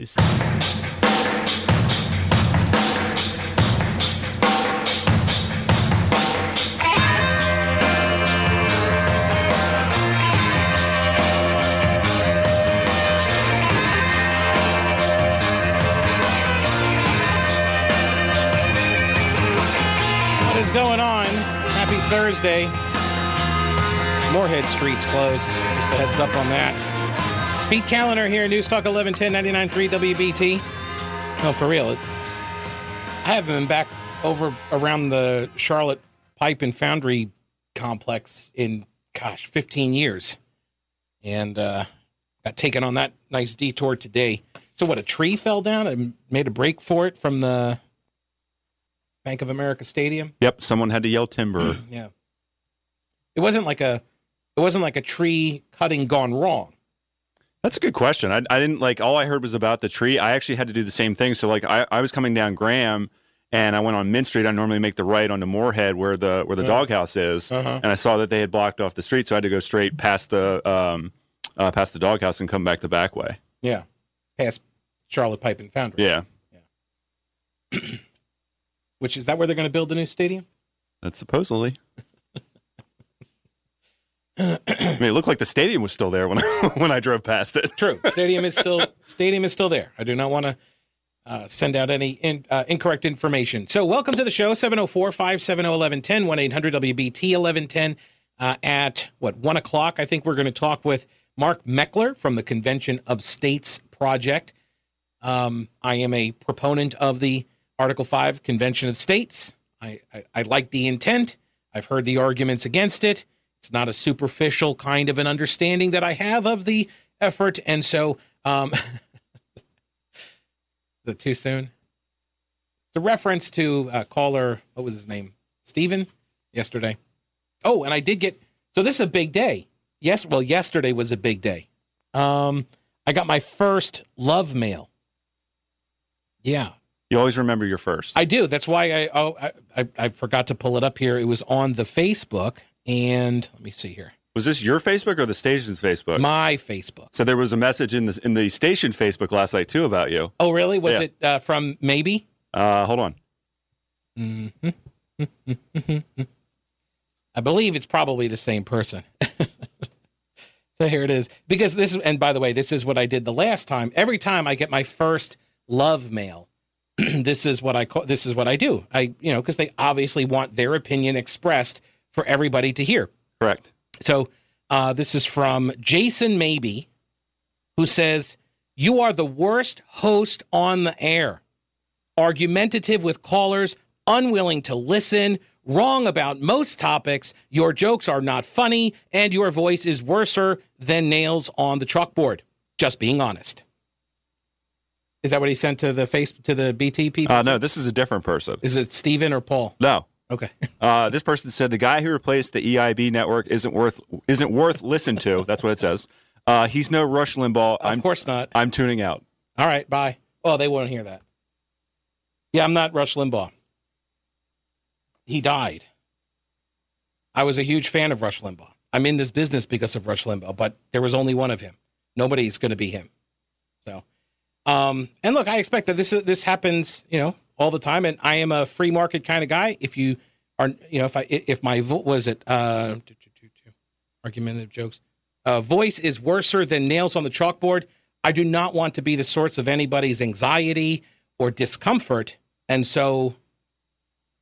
This What is going on? Happy Thursday. Morehead Street's closed. Just a heads up on that. Pete Kaliner here, News Talk 1110 99.3 WBT. No, for real. I haven't been back over around the Charlotte Pipe and Foundry complex in, gosh, 15 years. And uh, got taken on that nice detour today. So, what, a tree fell down and made a break for it from the Bank of America Stadium? Yep, someone had to yell timber. Yeah. It wasn't like a it wasn't like a tree cutting gone wrong. That's a good question. I, I didn't like all I heard was about the tree. I actually had to do the same thing. So like I, I was coming down Graham and I went on Mint Street. I normally make the right onto Morehead where the where the doghouse is, Uh-huh. and I saw that they had blocked off the street, so I had to go straight past the um, uh, past the doghouse and come back the back way. Yeah. Past Charlotte Pipe and Foundry. Yeah, Which is that where they're going to build the new stadium? that's supposedly. I mean, it looked like the stadium was still there when I, when I drove past it. True. Stadium is still stadium is still there. I do not want to uh, send out any in, uh, incorrect information. So, welcome to the show 704-570-1110 1-800-WBT 1110 uh, at what 1 o'clock. I think we're going to talk with Mark Meckler from the Convention of States Project. Um, I am a proponent of the Article 5 Convention of States. I, I, I like the intent. I've heard the arguments against it. It's not a superficial kind of an understanding that I have of the effort. And so, um, is it too soon? It's a reference to uh, caller, what was his name? Stephen, yesterday. Oh, and I did get, so this is a big day. Yes, well, yesterday was a big day. Um, I got my first love mail. Yeah, You always remember your first. I do. That's why I oh I, I I forgot to pull it up here. It was on the Facebook, and let me see here. was this your Facebook or the station's Facebook? My Facebook. So there was a message in the in the station Facebook last night too about you. Oh, really? Was Yeah. it uh, from maybe? Uh, hold on. I believe it's probably the same person. so here it is. Because this is, and by the way, this is what I did the last time. Every time I get my first love mail, this is what I call. This is what I do. I you know because they obviously want their opinion expressed for everybody to hear. Correct. So uh, this is from Jason Maybe, who says, You are the worst host on the air. Argumentative with callers, unwilling to listen, wrong about most topics. Your jokes are not funny, and your voice is worser than nails on the chalkboard. Just being honest. Is that what he sent to the face to the BT people? Uh, no, this is a different person. is it Steven or Paul? No. Okay. Uh, this person said the guy who replaced the EIB network isn't worth isn't worth listen to. That's what it says. Uh, he's no Rush Limbaugh. of I'm course not. I'm tuning out. All right, bye. Oh, they won't hear that. Yeah, I'm not Rush Limbaugh. He died. I was a huge fan of Rush Limbaugh. I'm in this business because of Rush Limbaugh, but there was only one of him. Nobody's going to be him. So, um, and look, I expect that this this happens, you know, all the time. And I am a free market kind of guy. If you are, you know, if I if my was it uh, argumentative jokes, uh, voice is worser than nails on the chalkboard. I do not want to be the source of anybody's anxiety or discomfort, and so,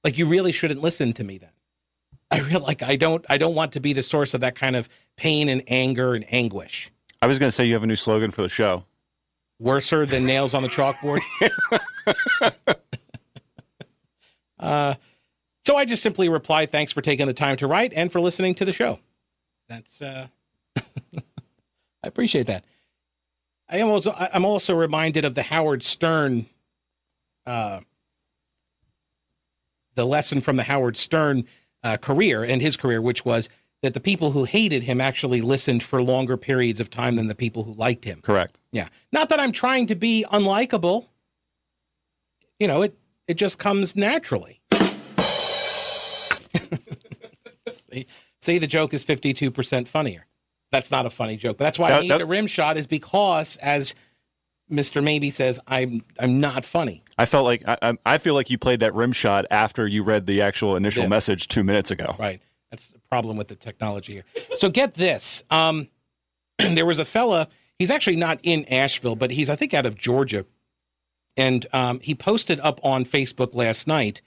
like, you really shouldn't listen to me then. I real like I don't I don't want to be the source of that kind of pain and anger and anguish. I was going to say you have a new slogan for the show. Worser than nails on the chalkboard. uh, so I just simply reply, "Thanks for taking the time to write and for listening to the show." That's uh, I appreciate that. I am also I'm also reminded of the Howard Stern, uh, the lesson from the Howard Stern uh, career and his career, which was that the people who hated him actually listened for longer periods of time than the people who liked him. Correct. Yeah. Not that I'm trying to be unlikable. You know, it it just comes naturally. see, see, the joke is 52% funnier. That's not a funny joke. But that's why I That- need that- the rim shot is because as Mr. Maybe says I'm I'm not funny. I felt like I, I- I feel like you played that rim shot after you read the actual initial Yeah. message two minutes ago. Right. That's the problem with the technology here. So get this. Um, there was a fella. He's actually not in Asheville, but he's I think out of Georgia, and um, he posted up on Facebook last night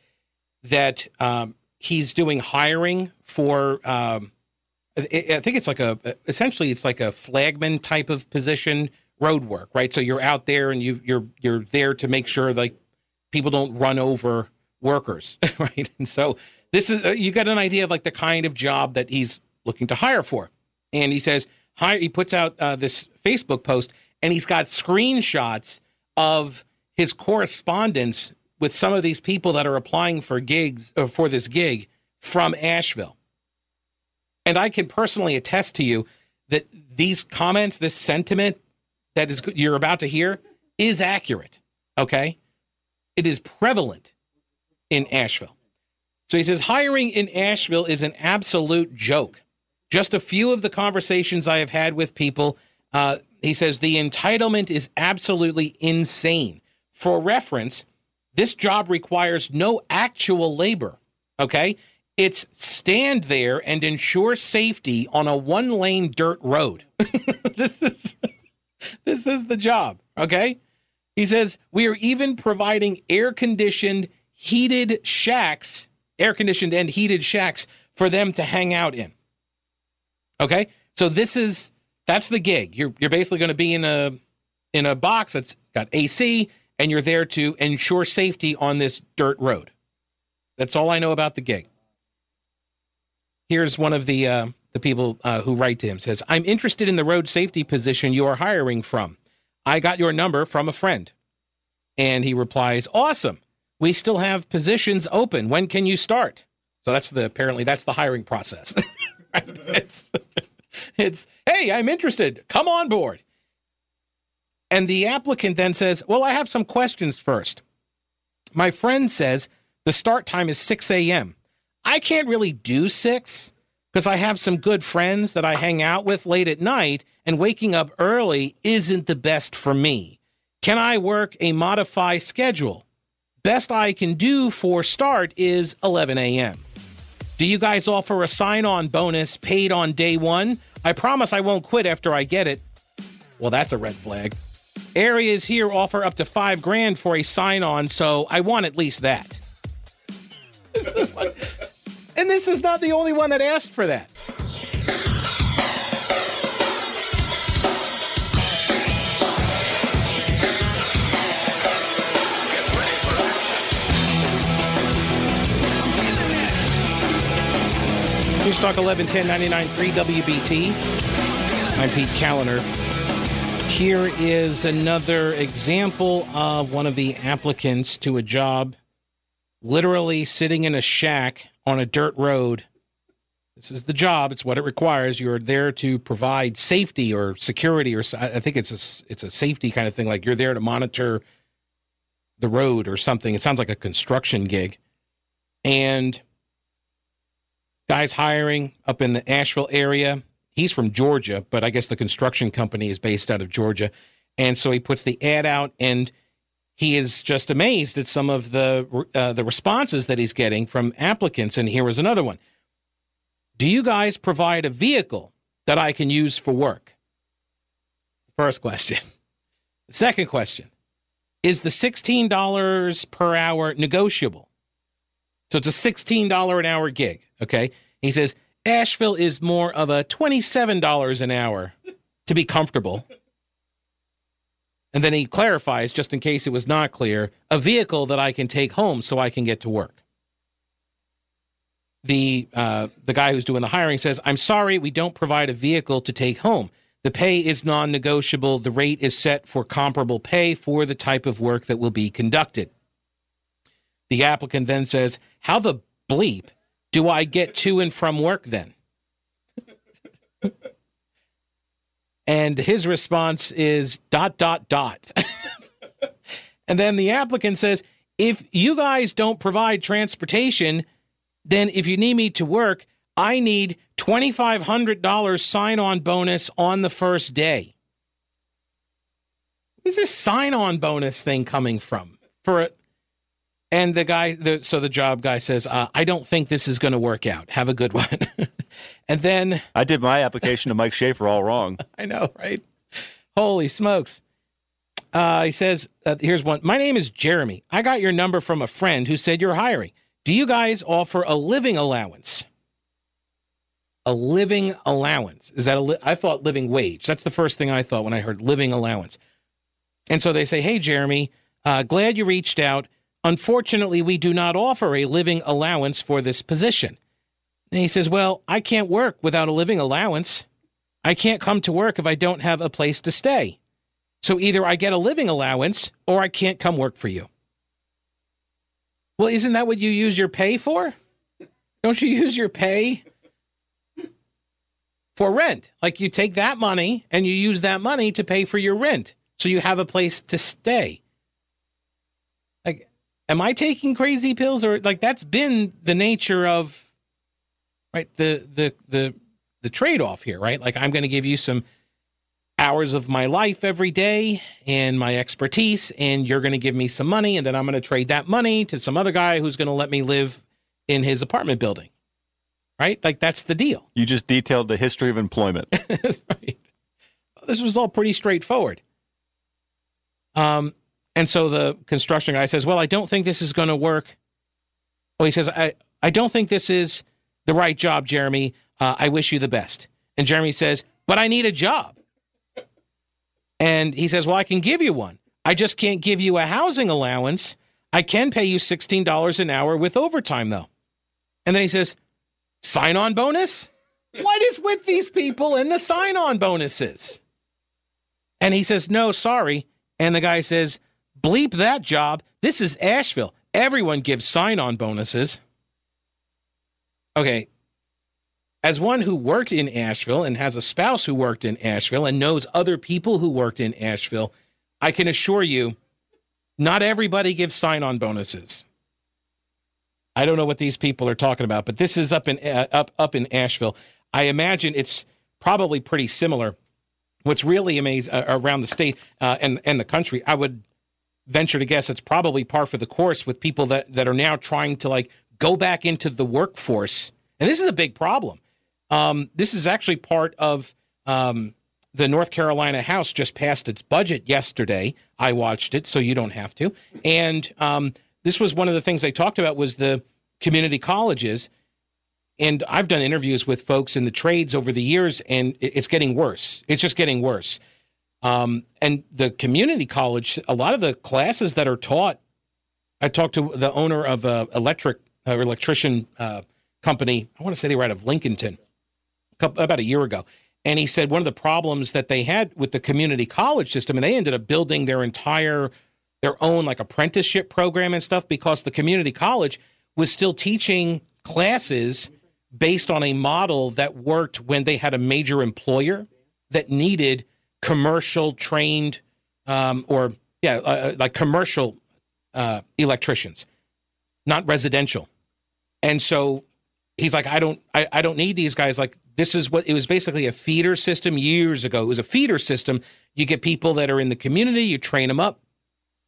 that um, he's doing hiring for. Um, I think it's like a essentially it's like a flagman type of position, road work, right? So you're out there and you you're you're there to make sure like people don't run over workers, right? And so this is uh, you got an idea of like the kind of job that he's looking to hire for. And he says, hire. He puts out uh, this Facebook post, and he's got screenshots of his correspondence with some of these people that are applying for gigs uh, for this gig from Asheville. And I can personally attest to you that these comments, this sentiment that is you're about to hear, is accurate. Okay, it is prevalent in Asheville. So he says hiring in Asheville is an absolute joke. Just a few of the conversations I have had with people, uh, he says the entitlement is absolutely insane. For reference, this job requires no actual labor. Okay. It's stand there and ensure safety on a one lane dirt road. this is this is the job. Okay. He says we are even providing air conditioned, heated shacks, air conditioned and heated shacks for them to hang out in. Okay, so this is that's the gig. You're you're basically going to be in a in a box that's got AC, and you're there to ensure safety on this dirt road. That's all I know about the gig. Here's one of the uh, the people uh, who write to him says, "I'm interested in the road safety position you are hiring from. I got your number from a friend." And he replies, "Awesome. We still have positions open. When can you start?" So that's the apparently that's the hiring process. It's it's hey, I'm interested. Come on board. And the applicant then says, "Well, I have some questions first. My friend says the start time is 6 a.m. I can't really do 6 because I have some good friends that I hang out with late at night, and waking up early isn't the best for me. Can I work a modify schedule? Best I can do for start is 11 a.m. Do you guys offer a sign on bonus paid on day one? I promise I won't quit after I get it. Well, that's a red flag. Areas here offer up to five grand for a sign on, so I want at least that. This is what, and this is not the only one that asked for that. News Talk 1110 3 WBT. I'm Pete Kaliner. Here is another example of one of the applicants to a job literally sitting in a shack on a dirt road. This is the job. It's what it requires. You're there to provide safety or security, or I think it's a, it's a safety kind of thing. Like you're there to monitor the road or something. It sounds like a construction gig. And guys hiring up in the Asheville area. He's from Georgia, but I guess the construction company is based out of Georgia. And so he puts the ad out and he is just amazed at some of the uh, the responses that he's getting from applicants and here was another one. Do you guys provide a vehicle that I can use for work? First question. The second question. Is the $16 per hour negotiable? So it's a $16 an hour gig. Okay. He says Asheville is more of a $27 an hour to be comfortable. And then he clarifies, just in case it was not clear, a vehicle that I can take home so I can get to work. The uh, the guy who's doing the hiring says, "I'm sorry, we don't provide a vehicle to take home. The pay is non-negotiable. The rate is set for comparable pay for the type of work that will be conducted." The applicant then says, How the bleep do I get to and from work then? and his response is dot, dot, dot. and then the applicant says, If you guys don't provide transportation, then if you need me to work, I need $2,500 sign on bonus on the first day. Where's this sign-on bonus thing coming from? For and the guy, the, so the job guy says, uh, "I don't think this is going to work out. Have a good one." and then I did my application to Mike Schaefer all wrong. I know, right? Holy smokes! Uh, he says, uh, "Here's one. My name is Jeremy. I got your number from a friend who said you're hiring. Do you guys offer a living allowance?" A living allowance is that a li- I thought living wage. That's the first thing I thought when I heard living allowance. And so they say, "Hey, Jeremy, uh, glad you reached out." Unfortunately, we do not offer a living allowance for this position. And he says, Well, I can't work without a living allowance. I can't come to work if I don't have a place to stay. So either I get a living allowance or I can't come work for you. Well, isn't that what you use your pay for? Don't you use your pay for rent? Like you take that money and you use that money to pay for your rent so you have a place to stay am I taking crazy pills or like that's been the nature of right the the the the trade off here, right? Like I'm going to give you some hours of my life every day and my expertise and you're going to give me some money and then I'm going to trade that money to some other guy who's going to let me live in his apartment building. Right? Like that's the deal. You just detailed the history of employment. right. This was all pretty straightforward. Um and so the construction guy says, Well, I don't think this is going to work. Well, he says, I, I don't think this is the right job, Jeremy. Uh, I wish you the best. And Jeremy says, But I need a job. And he says, Well, I can give you one. I just can't give you a housing allowance. I can pay you $16 an hour with overtime, though. And then he says, Sign on bonus? What is with these people and the sign on bonuses? And he says, No, sorry. And the guy says, Bleep that job. This is Asheville. Everyone gives sign on bonuses. Okay. As one who worked in Asheville and has a spouse who worked in Asheville and knows other people who worked in Asheville, I can assure you, not everybody gives sign on bonuses. I don't know what these people are talking about, but this is up in uh, up up in Asheville. I imagine it's probably pretty similar. What's really amazing uh, around the state uh, and and the country, I would venture to guess it's probably par for the course with people that, that are now trying to like go back into the workforce. And this is a big problem. Um, this is actually part of um, the North Carolina House just passed its budget yesterday. I watched it, so you don't have to. And um, this was one of the things they talked about was the community colleges. And I've done interviews with folks in the trades over the years, and it's getting worse. It's just getting worse. Um, and the community college, a lot of the classes that are taught, I talked to the owner of a electric uh, electrician uh, company. I want to say they were out of Lincolnton about a year ago. And he said one of the problems that they had with the community college system, and they ended up building their entire, their own like apprenticeship program and stuff because the community college was still teaching classes based on a model that worked when they had a major employer that needed commercial trained um, or yeah, uh, uh, like commercial uh, electricians, not residential. And so he's like, I don't, I, I don't need these guys. Like this is what it was basically a feeder system years ago. It was a feeder system. You get people that are in the community, you train them up,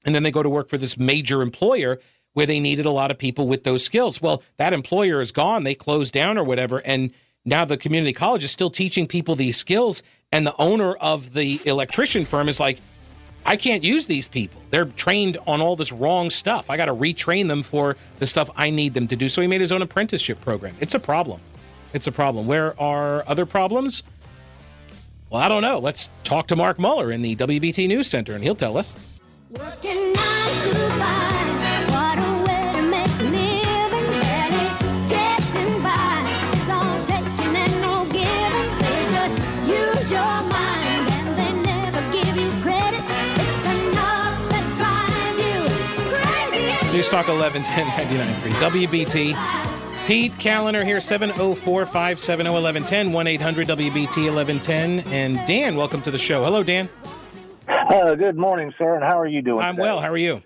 and then they go to work for this major employer where they needed a lot of people with those skills. Well, that employer is gone. They closed down or whatever, and now the community college is still teaching people these skills and the owner of the electrician firm is like i can't use these people. They're trained on all this wrong stuff. I got to retrain them for the stuff i need them to do. So he made his own apprenticeship program. It's a problem. It's a problem. Where are other problems? Well i don't know. Let's talk to mark muller in the wbt news center and he'll tell us Talk 1110 WBT. Pete Kaliner here, 704 570 1110, 1 800 WBT 1110. And Dan, welcome to the show. Hello, Dan. Uh, good morning, sir, and how are you doing? I'm today? well. How are you?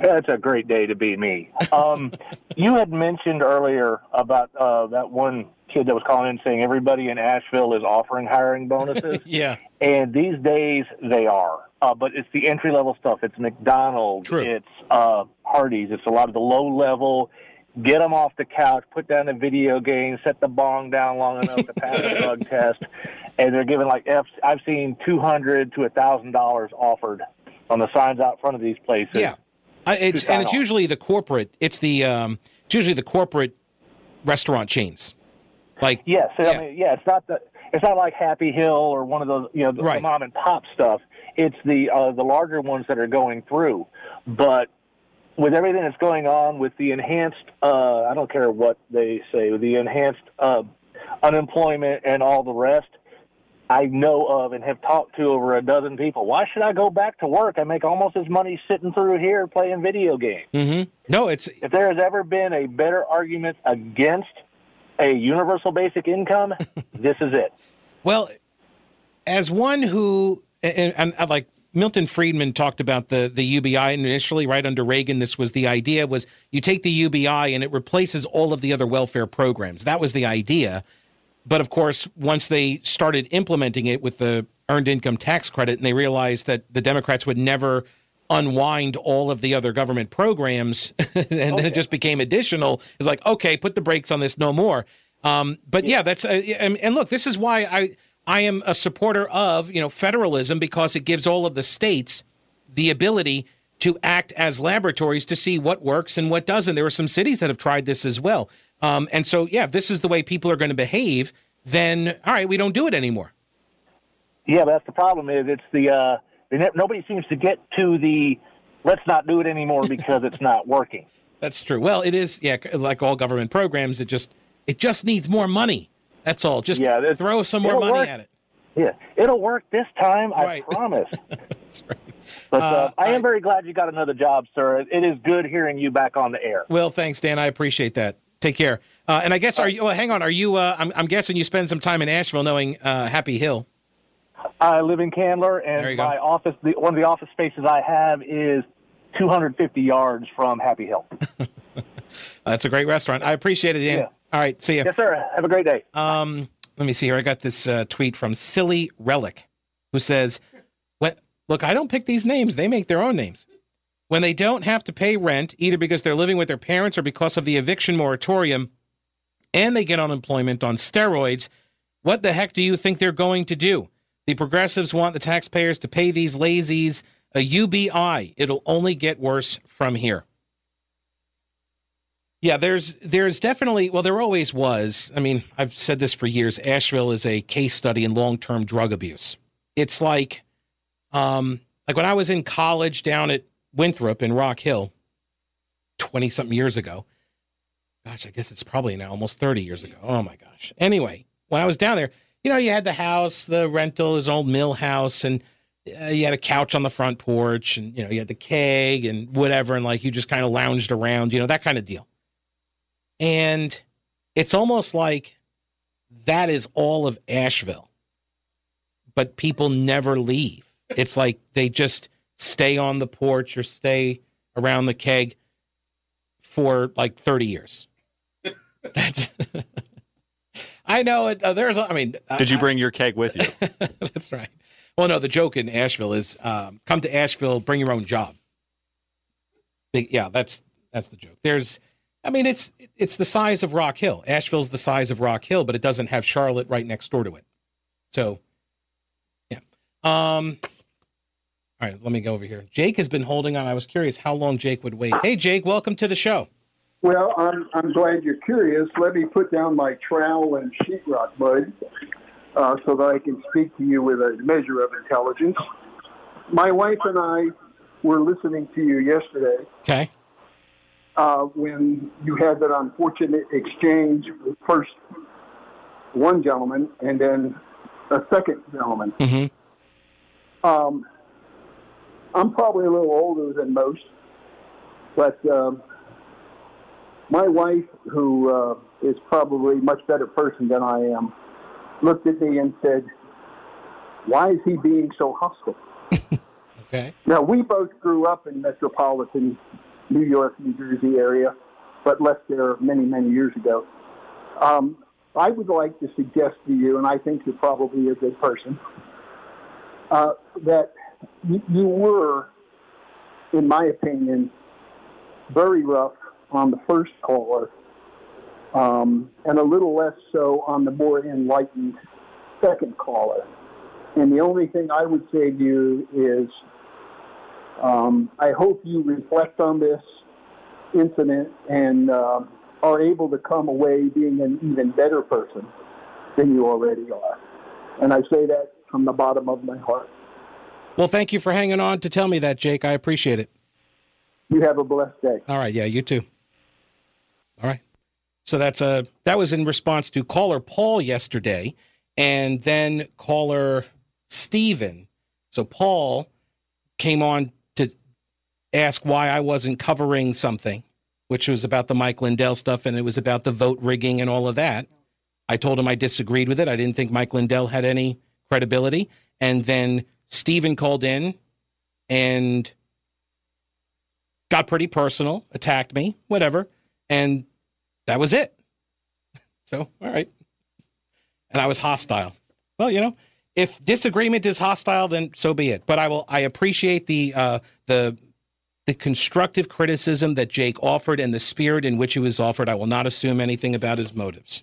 It's a great day to be me. Um, you had mentioned earlier about uh, that one kid that was calling in saying everybody in Asheville is offering hiring bonuses. yeah. And these days they are. Uh, but it's the entry level stuff. It's McDonald's, True. it's uh, Hardee's, it's a lot of the low level. Get them off the couch, put down the video game, set the bong down long enough to pass a drug test, and they're giving like F. I've seen two hundred to a thousand dollars offered on the signs out front of these places. Yeah, I, it's and it's off. usually the corporate. It's the um, it's usually the corporate restaurant chains. Like Yes, Yeah. I mean, yeah, it's not the it's not like Happy Hill or one of those, you know, the, Right. the mom and pop stuff. It's the uh, the larger ones that are going through. But with everything that's going on with the enhanced, uh, I don't care what they say, with the enhanced uh, unemployment and all the rest, I know of and have talked to over a dozen people. Why should I go back to work? I make almost as money sitting through here playing video games. hmm no, it's If there has ever been a better argument against a universal basic income, this is it. Well, as one who and, and, and like Milton Friedman talked about the the UBI initially, right under Reagan, this was the idea was you take the UBI and it replaces all of the other welfare programs. That was the idea. But of course, once they started implementing it with the earned income tax credit, and they realized that the Democrats would never unwind all of the other government programs, and then it just became additional. It's like, okay, put the brakes on this, no more. Um, but yeah, that's uh, and, and look, this is why I I am a supporter of you know federalism because it gives all of the states the ability to act as laboratories to see what works and what doesn't. There are some cities that have tried this as well. Um, and so, yeah, if this is the way people are going to behave, then all right, we don't do it anymore. Yeah, but that's the problem. Is it's the uh, nobody seems to get to the let's not do it anymore because it's not working. That's true. Well, it is, yeah, like all government programs, it just it just needs more money. That's all. Just Yeah, throw some more money work. at it. Yeah, it'll work this time, I Right. promise. That's right. But uh, Uh, I am I- very glad you got another job, sir. It is good hearing you back on the air. Well, thanks, Dan. I appreciate that. Take care. Uh, and I guess are you? Well, hang on. Are you? Uh, I'm, I'm guessing you spend some time in Asheville, knowing uh, Happy Hill. I live in Candler, and go. my office, the, one of the office spaces I have is 250 yards from Happy Hill. That's a great restaurant. I appreciate it, Dan. Yeah. All right, see you. yes, sir. Have a great day. Um, let me see here. I got this uh, tweet from Silly Relic, who says, "What? Look, I don't pick these names. They make their own names. When they don't have to pay rent, either because they're living with their parents or because of the eviction moratorium, and they get unemployment on steroids, what the heck do you think they're going to do? The progressives want the taxpayers to pay these lazies a UBI. It'll only get worse from here." Yeah, there's there's definitely well there always was. I mean, I've said this for years. Asheville is a case study in long-term drug abuse. It's like um like when I was in college down at Winthrop in Rock Hill 20 something years ago. Gosh, I guess it's probably now almost 30 years ago. Oh my gosh. Anyway, when I was down there, you know, you had the house, the rental, his old mill house and uh, you had a couch on the front porch and you know, you had the keg and whatever and like you just kind of lounged around, you know, that kind of deal. And it's almost like that is all of Asheville. But people never leave. It's like they just stay on the porch or stay around the keg for like 30 years. That's I know it. Uh, there's, I mean, Did you bring your keg with you? That's right. Well, no, the joke in Asheville is um, come to Asheville, bring your own job. Yeah, that's that's the joke. There's, I mean, it's it's the size of Rock Hill. Asheville's the size of Rock Hill, but it doesn't have Charlotte right next door to it. So, yeah. Um. All right, let me go over here. Jake has been holding on. I was curious how long Jake would wait. Hey, Jake, welcome to the show. Well, I'm, I'm glad you're curious. Let me put down my trowel and sheetrock, mud uh, so that I can speak to you with a measure of intelligence. My wife and I were listening to you yesterday Okay. Uh, when you had that unfortunate exchange with first one gentleman and then a second gentleman. Mm-hmm. Um, I'm probably a little older than most, but um, my wife, who uh, is probably a much better person than I am, looked at me and said, "Why is he being so hostile?" Okay. Now we both grew up in metropolitan New York, New Jersey area, but left there many, many years ago. Um, I would like to suggest to you, and I think you're probably a good person, uh, that you, were, in my opinion, very rough on the first caller, um, and a little less so on the more enlightened second caller. And the only thing I would say to you is, um, I hope you reflect on this incident and uh, are able to come away being an even better person than you already are. And I say that from the bottom of my heart. Well, thank you for hanging on to tell me that, Jake. I appreciate it. You have a blessed day. All right. Yeah, you too. All right. So that's a uh, that was in response to caller Paul yesterday, and then caller Stephen. So Paul came on ask why I wasn't covering something, which was about the Mike Lindell stuff, and it was about the vote rigging and all of that. I told him I disagreed with it. I didn't think Mike Lindell had any credibility. And then Stephen called in and got pretty personal, attacked me, whatever. And that was it. So, all right. And I was hostile. Well, you know, if disagreement is hostile, then so be it. But I will. I appreciate the uh, the the constructive criticism that Jake offered and the spirit in which it was offered. I will not assume anything about his motives.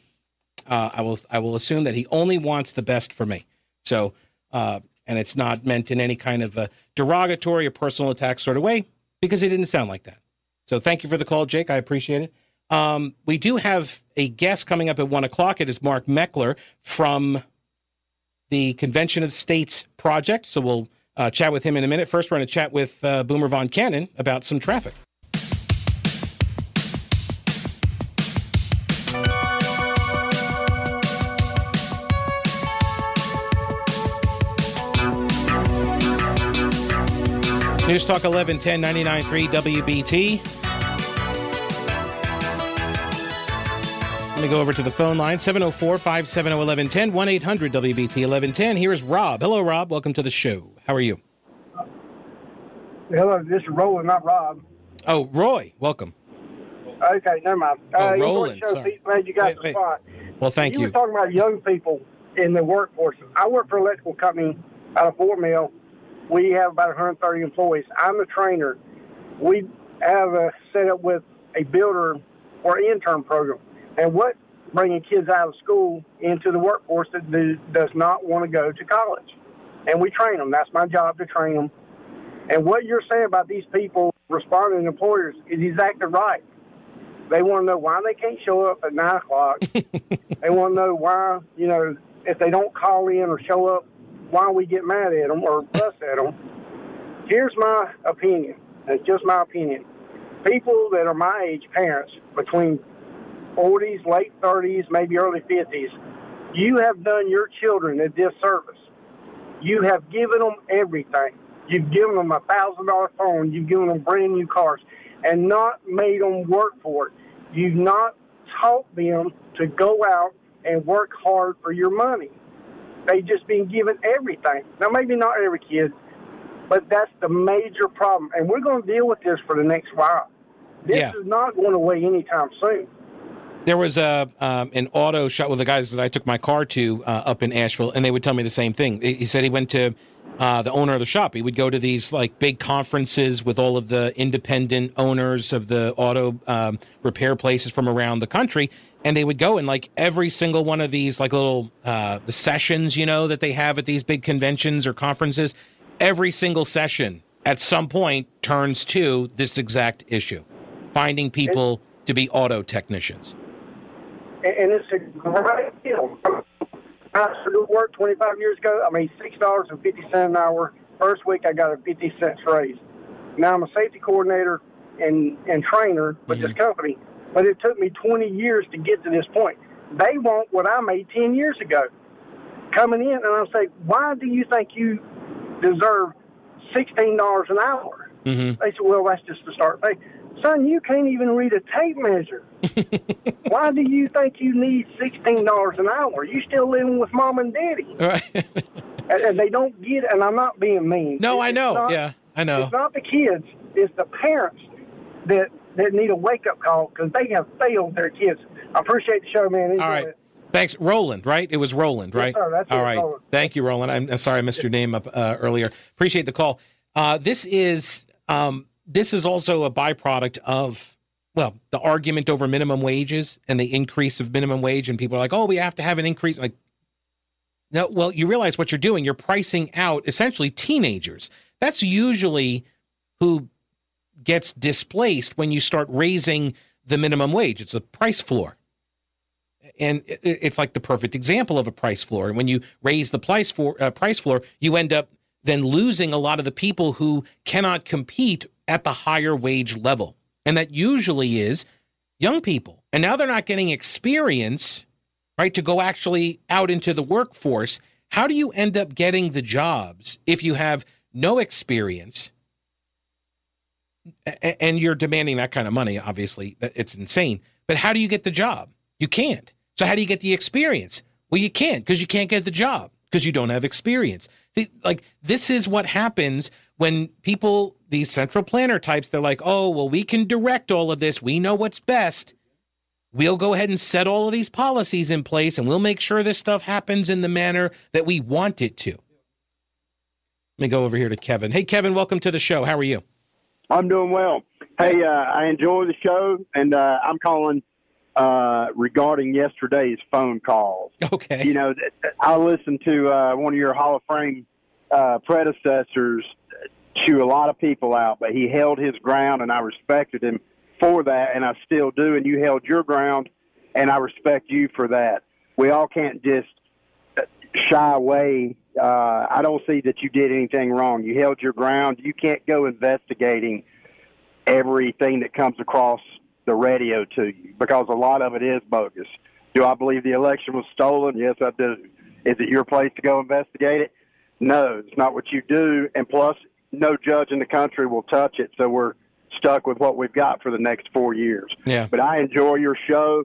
Uh, I will. I will assume that he only wants the best for me. So, uh, and it's not meant in any kind of a derogatory or personal attack sort of way because it didn't sound like that. So, thank you for the call, Jake. I appreciate it. Um, we do have a guest coming up at one o'clock. It is Mark Meckler from the Convention of States project. So we'll uh, chat with him in a minute. First, we're going to chat with uh, Boomer Von Cannon about some traffic. News Talk 1110 99.3 WBT. Let me go over to the phone line 704 570 1110 1 800 WBT 1110. Here's Rob. Hello, Rob. Welcome to the show. How are you? Hello, this is Roland, not Rob. Oh, Roy. Welcome. Okay, never mind. Oh, uh, Roland. Sorry. Glad you got wait, the Well, thank you. You were talking about young people in the workforce. I work for an electrical company out of Fort Mill. We have about 130 employees. I'm the trainer. We have a setup with a builder or intern program. And what bringing kids out of school into the workforce that do, does not want to go to college? And we train them. That's my job to train them. And what you're saying about these people responding to employers is exactly right. They want to know why they can't show up at nine o'clock. they want to know why, you know, if they don't call in or show up, why we get mad at them or fuss at them. Here's my opinion. It's just my opinion. People that are my age, parents, between 40s, late 30s, maybe early 50s, you have done your children a disservice. You have given them everything. You've given them a thousand dollar phone. You've given them brand new cars, and not made them work for it. You've not taught them to go out and work hard for your money. They've just been given everything. Now, maybe not every kid, but that's the major problem, and we're going to deal with this for the next while. This yeah. is not going away anytime soon. There was a um, an auto shop with the guys that I took my car to uh, up in Asheville, and they would tell me the same thing. He said he went to uh, the owner of the shop. He would go to these like big conferences with all of the independent owners of the auto um, repair places from around the country, and they would go and like every single one of these like little uh, the sessions, you know, that they have at these big conventions or conferences. Every single session at some point turns to this exact issue: finding people to be auto technicians and it's a great deal. I started work 25 years ago. I made six dollars and fifty cents an hour. First week, I got a 50 cents raise. Now I'm a safety coordinator and and trainer with mm-hmm. this company, but it took me 20 years to get to this point. They want what I made 10 years ago. Coming in, and I say, why do you think you deserve $16 an hour? Mm-hmm. They said, well, that's just the start pay son, you can't even read a tape measure. Why do you think you need sixteen dollars an hour? You still living with mom and daddy. Right. and they don't get. And I'm not being mean. No, it's I know. Not, yeah, I know. It's not the kids. It's the parents that that need a wake up call because they have failed their kids. I appreciate the show, man. Enjoy All right. It. Thanks, Roland. Right? It was Roland, right? sir, that's All it, right. Roland. Thank you, Roland. I'm uh, sorry I missed your name up uh, earlier. Appreciate the call. Uh, this is um, this is also a byproduct of well the argument over minimum wages and the increase of minimum wage, and people are like, oh, we have to have an increase. Like, no, well, you realize what you're doing. You're pricing out essentially teenagers. That's usually who gets displaced when you start raising the minimum wage. It's a price floor and it's like the perfect example of a price floor. And when you raise the price for uh, price floor, you end up then losing a lot of the people who cannot compete at the higher wage level, and that usually is young people. And now they're not getting experience, right, to go actually out into the workforce. How do you end up getting the jobs if you have no experience? And you're demanding that kind of money, obviously, it's insane. But how do you get the job? You can't. So how do you get the experience? Well, you can't because you can't get the job because you don't have experience. Like this is what happens when people, these central planner types, they're like, oh, well, we can direct all of this. We know what's best. We'll go ahead and set all of these policies in place and we'll make sure this stuff happens in the manner that we want it to. Let me go over here to Kevin. Hey, Kevin, welcome to the show. How are you? I'm doing well. Hey, uh, I enjoy the show, and uh, I'm calling uh, regarding yesterday's phone calls. Okay. You know, I listened to uh, one of your Hall of Fame uh, predecessors chew a lot of people out, but he held his ground, and I respected him for that, and I still do. And you held your ground, and I respect you for that. We all can't just uh, shy away. Uh, I don't see that you did anything wrong. You held your ground. You can't go investigating everything that comes across the radio to you because a lot of it is bogus. Do I believe the election was stolen? Yes, I do. Is it your place to go investigate it? No, it's not what you do. And plus, no judge in the country will touch it. So we're stuck with what we've got for the next four years. Yeah. But I enjoy your show,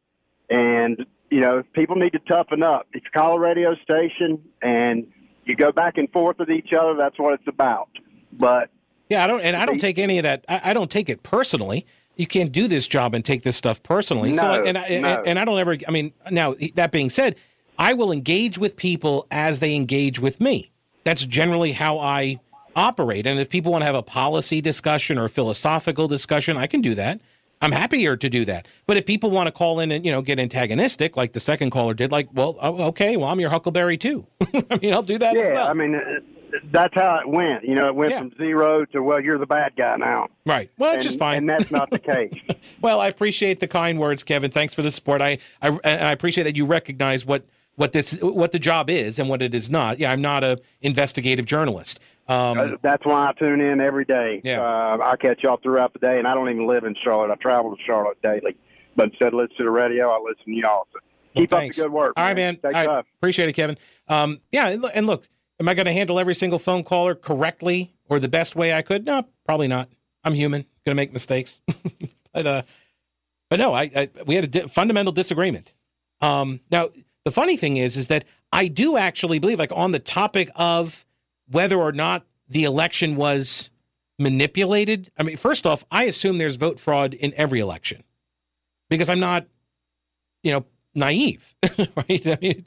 and you know, people need to toughen up. If you call a radio station and you go back and forth with each other, that's what it's about. But Yeah, I don't, and I don't take any of that. I, I don't take it personally. You can't do this job and take this stuff personally. so, No, and I, no. and I don't ever. I mean, now that being said, I will engage with people as they engage with me. That's generally how I operate. And if people want to have a policy discussion or a philosophical discussion, I can do that. I'm happier to do that. But if people want to call in and you know get antagonistic, like the second caller did, like, well, oh, okay, well, I'm your Huckleberry too. I mean, I'll do that as yeah, well. I mean, that's how it went. You know, it went Yeah. from zero to well, you're the bad guy now. right. Well, it's and, just fine. And that's not the case. Well, I appreciate the kind words, Kevin. Thanks for the support. I, I and I appreciate that you recognize what what this what the job is and what it is not. Yeah, I'm not a investigative journalist. Um, Uh, that's why I tune in every day. Yeah. Uh, I catch y'all throughout the day, and I don't even live in Charlotte. I travel to Charlotte daily. But instead of listening to the radio, I listen to y'all. So well, keep up the good work. All right, man. Take care. Appreciate it, Kevin. Um, yeah, and look, am I going to handle every single phone caller correctly or the best way I could? No, probably not. I'm human. Going to make mistakes. but uh, but no, I, I we had a di- fundamental disagreement. Um, now the funny thing is, is that I do actually believe, like on the topic of whether or not the election was manipulated. I mean, first off, I assume there's vote fraud in every election because I'm not, you know, naive, right? I mean,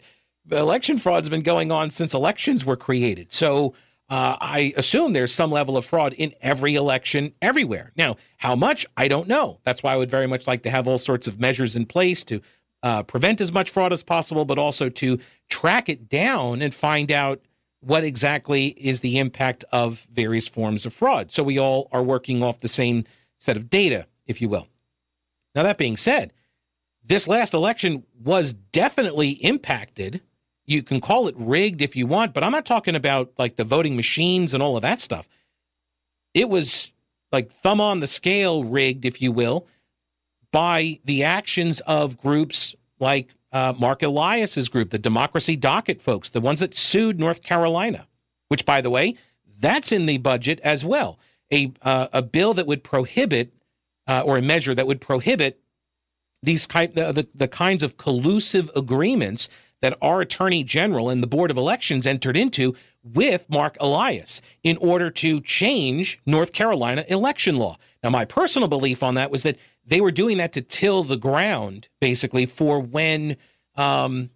election fraud's been going on since elections were created. So uh, I assume there's some level of fraud in every election everywhere. Now, how much? I don't know. That's why I would very much like to have all sorts of measures in place to uh, prevent as much fraud as possible, but also to track it down and find out what exactly is the impact of various forms of fraud. So we all are working off the same set of data, if you will. Now, that being said, this last election was definitely impacted. You can call it rigged if you want, but I'm not talking about like the voting machines and all of that stuff. It was like thumb on the scale rigged, if you will, by the actions of groups like uh, Marc Elias's group, the Democracy Docket folks, the ones that sued North Carolina, which, by the way, that's in the budget as well. A uh, a bill that would prohibit, uh, or a measure that would prohibit these kind the, the, the kinds of collusive agreements that our attorney general and the board of elections entered into with Marc Elias in order to change North Carolina election law. Now, my personal belief on that was that they were doing that to till the ground, basically, for when um,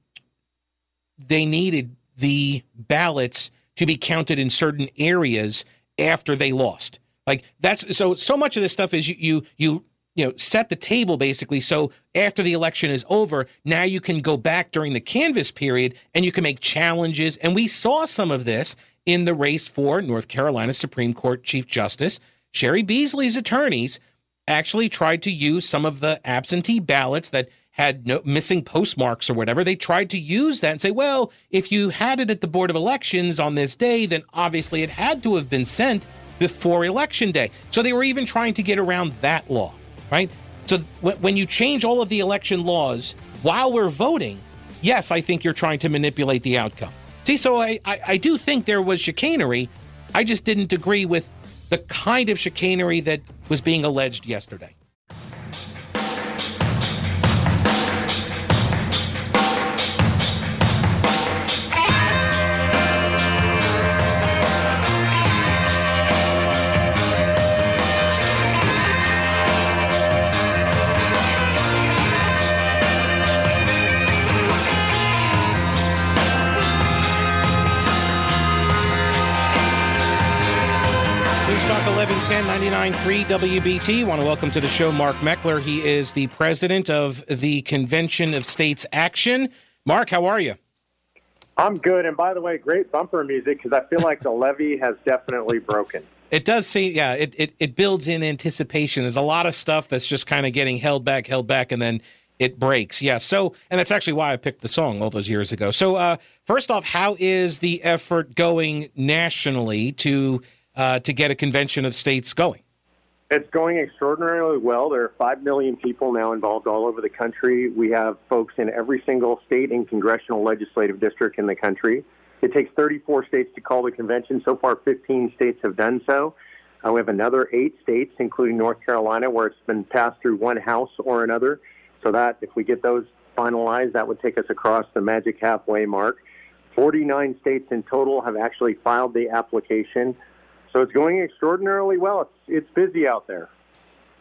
they needed the ballots to be counted in certain areas after they lost. Like that's so so much of this stuff is you you you you know set the table basically so after the election is over now you can go back during the canvass period and you can make challenges and we saw some of this in the race for North Carolina Supreme Court Chief Justice Cheri Beasley's attorneys actually tried to use some of the absentee ballots that had no missing postmarks or whatever. They tried to use that and say, well, if you had it at the Board of Elections on this day, then obviously it had to have been sent before Election Day. So they were even trying to get around that law, right? So when you change all of the election laws while we're voting, yes, I think you're trying to manipulate the outcome. See, so I, I, I do think there was chicanery. I just didn't agree with the kind of chicanery that was being alleged yesterday. 99.3 WBT. Want to welcome to the show Mark Meckler. He is the president of the Convention of States Action. Mark, how are you? I'm good. And by the way, great bumper music because I feel like the levee has definitely broken. It does seem, yeah, it, it, it builds in anticipation. There's a lot of stuff that's just kind of getting held back, held back, and then it breaks. Yeah. So, and that's actually why I picked the song all those years ago. So, uh, first off, how is the effort going nationally to uh, to get a convention of states going? It's going extraordinarily well. There are 5 million people now involved all over the country. We have folks in every single state and congressional legislative district in the country. It takes 34 states to call the convention. So far, 15 states have done so. Uh, we have another eight states, including North Carolina, where it's been passed through one house or another. So that, if we get those finalized, that would take us across the magic halfway mark. 49 states in total have actually filed the application. So it's going extraordinarily well. It's, it's busy out there.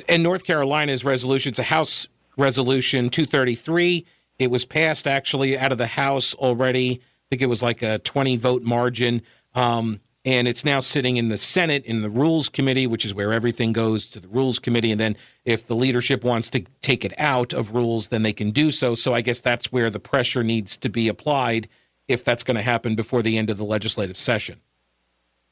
And North Carolina's resolution, it's a House resolution 233. It was passed actually out of the House already. I think it was like a 20 vote margin. Um, and it's now sitting in the Senate in the Rules Committee, which is where everything goes to the Rules Committee. And then if the leadership wants to take it out of rules, then they can do so. So I guess that's where the pressure needs to be applied if that's going to happen before the end of the legislative session.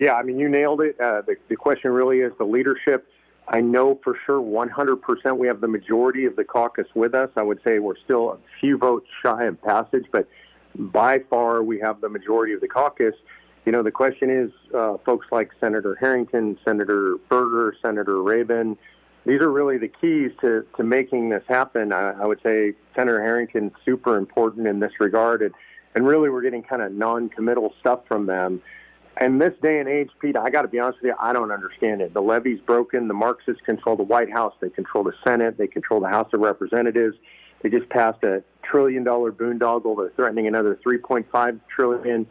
Yeah, I mean, you nailed it. Uh, the, the question really is the leadership. I know for sure 100% we have the majority of the caucus with us. I would say we're still a few votes shy of passage, but by far we have the majority of the caucus. You know, the question is uh, folks like Senator Harrington, Senator Berger, Senator Rabon, these are really the keys to, to making this happen. I, I would say Senator Harrington super important in this regard, and, and really we're getting kind of non-committal stuff from them. In this day and age, Pete, I got to be honest with you, I don't understand it. The levee's broken. The Marxists control the White House. They control the Senate. They control the House of Representatives. They just passed a trillion dollar boondoggle. They're threatening another 3.5 trillion.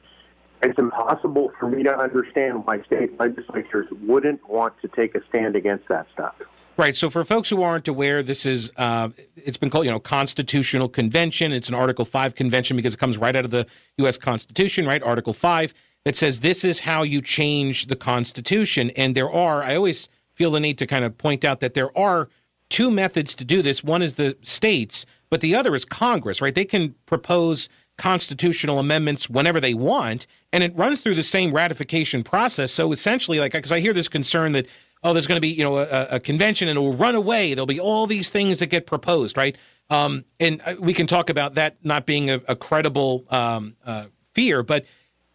It's impossible for me to understand why state legislatures wouldn't want to take a stand against that stuff. Right. So, for folks who aren't aware, this is uh, it's been called you know constitutional convention. It's an Article Five convention because it comes right out of the U.S. Constitution. Right, Article Five that says this is how you change the Constitution. And there are, I always feel the need to kind of point out that there are two methods to do this. One is the states, but the other is Congress, right? They can propose constitutional amendments whenever they want, and it runs through the same ratification process. So essentially, like, because I hear this concern that, oh, there's going to be, you know, a, a, convention and it will run away. There'll be all these things that get proposed, right? Um, and uh, we can talk about that not being a, a credible um, uh, fear, but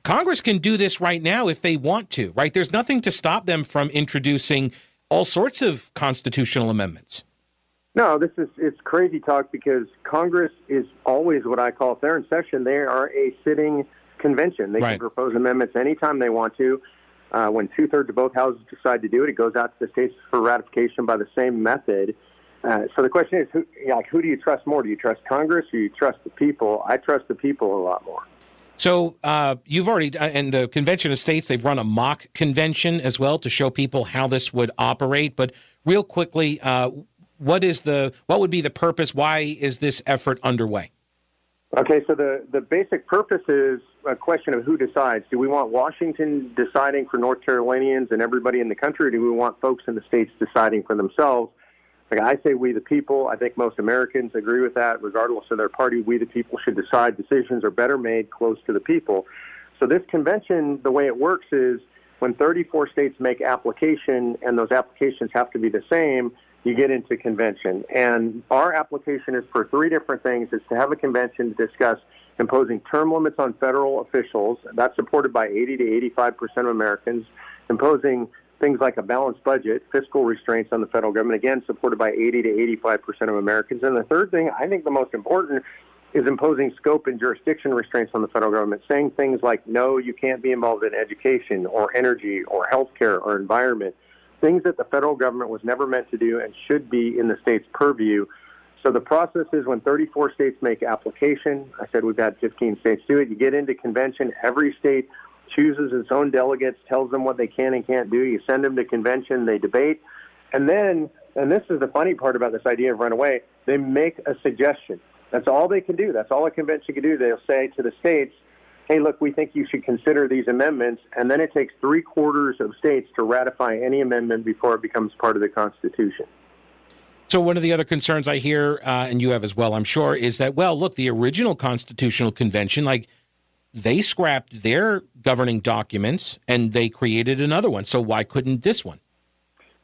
Congress can do this right now if they want to, right? There's nothing to stop them from introducing all sorts of constitutional amendments. No, this is it's crazy talk because Congress is always what I call if they're in session, they are a sitting convention. They right. can propose amendments anytime they want to. Uh, when two thirds of both houses decide to do it, it goes out to the states for ratification by the same method. Uh, so the question is, who, like, who do you trust more? Do you trust Congress or do you trust the people? I trust the people a lot more. So uh, you've already, uh, and the Convention of States, they've run a mock convention as well to show people how this would operate. But real quickly, uh, what is the what would be the purpose? Why is this effort underway? Okay, so the, the basic purpose is a question of who decides. Do we want Washington deciding for North Carolinians and everybody in the country, or do we want folks in the states deciding for themselves? Like I say, we the people. I think most Americans agree with that, regardless of their party. We the people should decide. Decisions are better made close to the people. So this convention, the way it works is when 34 states make application, and those applications have to be the same you get into convention. And our application is for three different things. It's to have a convention to discuss imposing term limits on federal officials. That's supported by 80 to 85 percent of Americans. Imposing things like a balanced budget, fiscal restraints on the federal government, again supported by 80 to 85 percent of Americans. And the third thing, I think the most important, is imposing scope and jurisdiction restraints on the federal government, saying things like, no, you can't be involved in education or energy or healthcare or environment things that the federal government was never meant to do and should be in the state's purview. So the process is when 34 states make application. I said we've had 15 states do it. You get into convention. Every state chooses its own delegates, tells them what they can and can't do. You send them to convention. They debate, and then, and this is the funny part about this idea of runaway. They make a suggestion. That's all they can do. That's all a convention can do. They'll say to the states, hey, look, we think you should consider these amendments, and then it takes three quarters of states to ratify any amendment before it becomes part of the Constitution. So, one of the other concerns I hear, uh, and you have as well, I'm sure, is that, well, look, the original Constitutional Convention, like, they scrapped their governing documents and they created another one. So, why couldn't this one?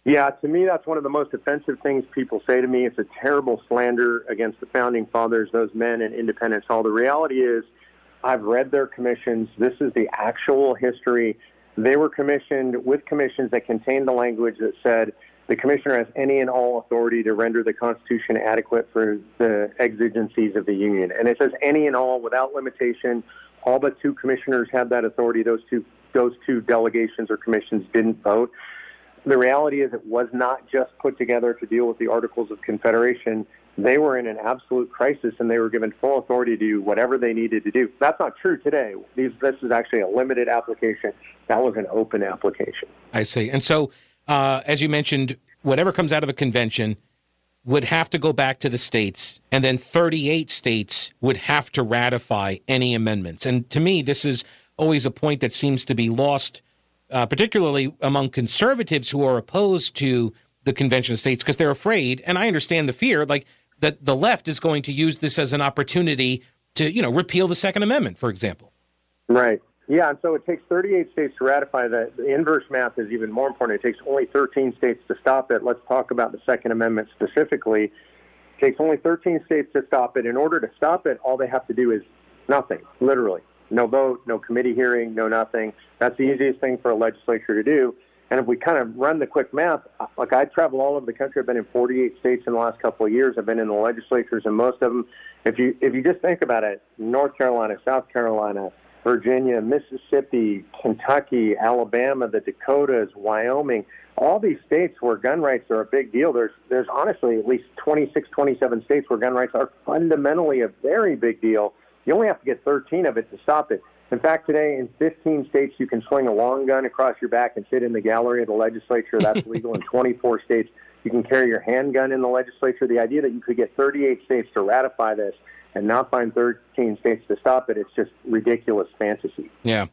Yeah, to me, that's one of the most offensive things people say to me. It's a terrible slander against the founding fathers, those men, and independence. All the reality is, I've read their commissions. This is the actual history. They were commissioned with commissions that contained the language that said the commissioner has any and all authority to render the Constitution adequate for the exigencies of the Union. And it says any and all without limitation. All but two commissioners had that authority. Those two, those two delegations or commissions didn't vote. The reality is, it was not just put together to deal with the Articles of Confederation they were in an absolute crisis and they were given full authority to do whatever they needed to do. That's not true today. These, this is actually a limited application. That was an open application. I see. And so, uh, as you mentioned, whatever comes out of a convention would have to go back to the states, and then 38 states would have to ratify any amendments. And to me, this is always a point that seems to be lost, uh, particularly among conservatives who are opposed to the convention of states because they're afraid. And I understand the fear. Like, that the left is going to use this as an opportunity to, you know, repeal the Second Amendment, for example. Right. Yeah, and so it takes 38 states to ratify that. The inverse math is even more important. It takes only 13 states to stop it. Let's talk about the Second Amendment specifically. It takes only 13 states to stop it. In order to stop it, all they have to do is nothing, literally. No vote, no committee hearing, no nothing. That's the easiest thing for a legislature to do. And if we kind of run the quick math, like I travel all over the country. I've been in 48 states in the last couple of years. I've been in the legislatures in most of them. If you if you just think about it, North Carolina, South Carolina, Virginia, Mississippi, Kentucky, Alabama, the Dakotas, Wyoming, all these states where gun rights are a big deal. There's there's honestly at least 26, 27 states where gun rights are fundamentally a very big deal. You only have to get 13 of it to stop it. In fact, today in 15 states, you can swing a long gun across your back and sit in the gallery of the legislature. That's legal. in 24 states, you can carry your handgun in the legislature. The idea that you could get 38 states to ratify this and not find 13 states to stop it, it's just ridiculous fantasy. Yeah.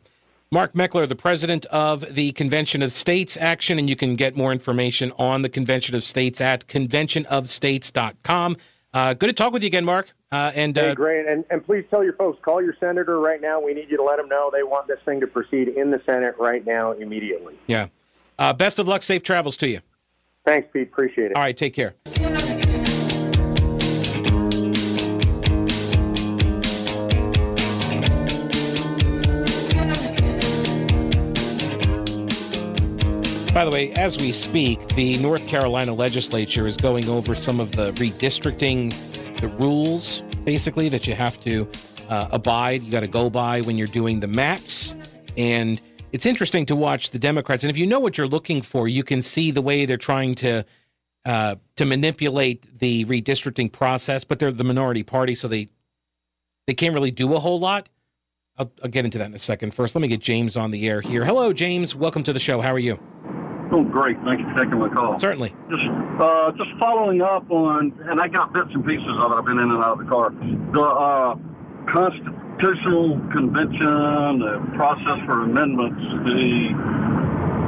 Mark Meckler, the president of the Convention of States Action, and you can get more information on the Convention of States at conventionofstates.com. Uh, good to talk with you again, Mark. Uh, and hey, uh, great, and and please tell your folks, call your senator right now. We need you to let them know they want this thing to proceed in the Senate right now, immediately. Yeah. Uh, best of luck. Safe travels to you. Thanks, Pete. Appreciate it. All right. Take care. By the way, as we speak, the North Carolina legislature is going over some of the redistricting the rules basically that you have to uh, abide. You got to go by when you're doing the maps. And it's interesting to watch the Democrats. And if you know what you're looking for, you can see the way they're trying to uh, to manipulate the redistricting process. But they're the minority party, so they they can't really do a whole lot. I'll, I'll get into that in a second. First, let me get James on the air here. Hello, James. Welcome to the show. How are you? Oh, great. Thank you for taking my call. Certainly. Just uh, just following up on, and I got bits and pieces of it. I've been in and out of the car. The uh, constitutional convention, the process for amendments, the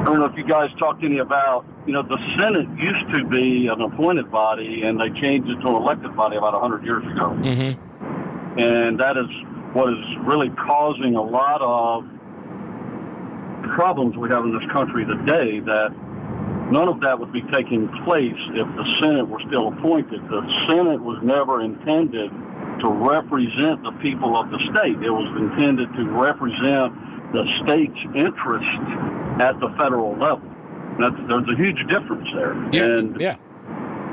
I don't know if you guys talked any about, you know, the Senate used to be an appointed body, and they changed it to an elected body about 100 years ago. Mm-hmm. And that is what is really causing a lot of problems we have in this country today that none of that would be taking place if the Senate were still appointed. The Senate was never intended to represent the people of the state. It was intended to represent the state's interest at the federal level. That's, there's a huge difference there. Yeah. And yeah.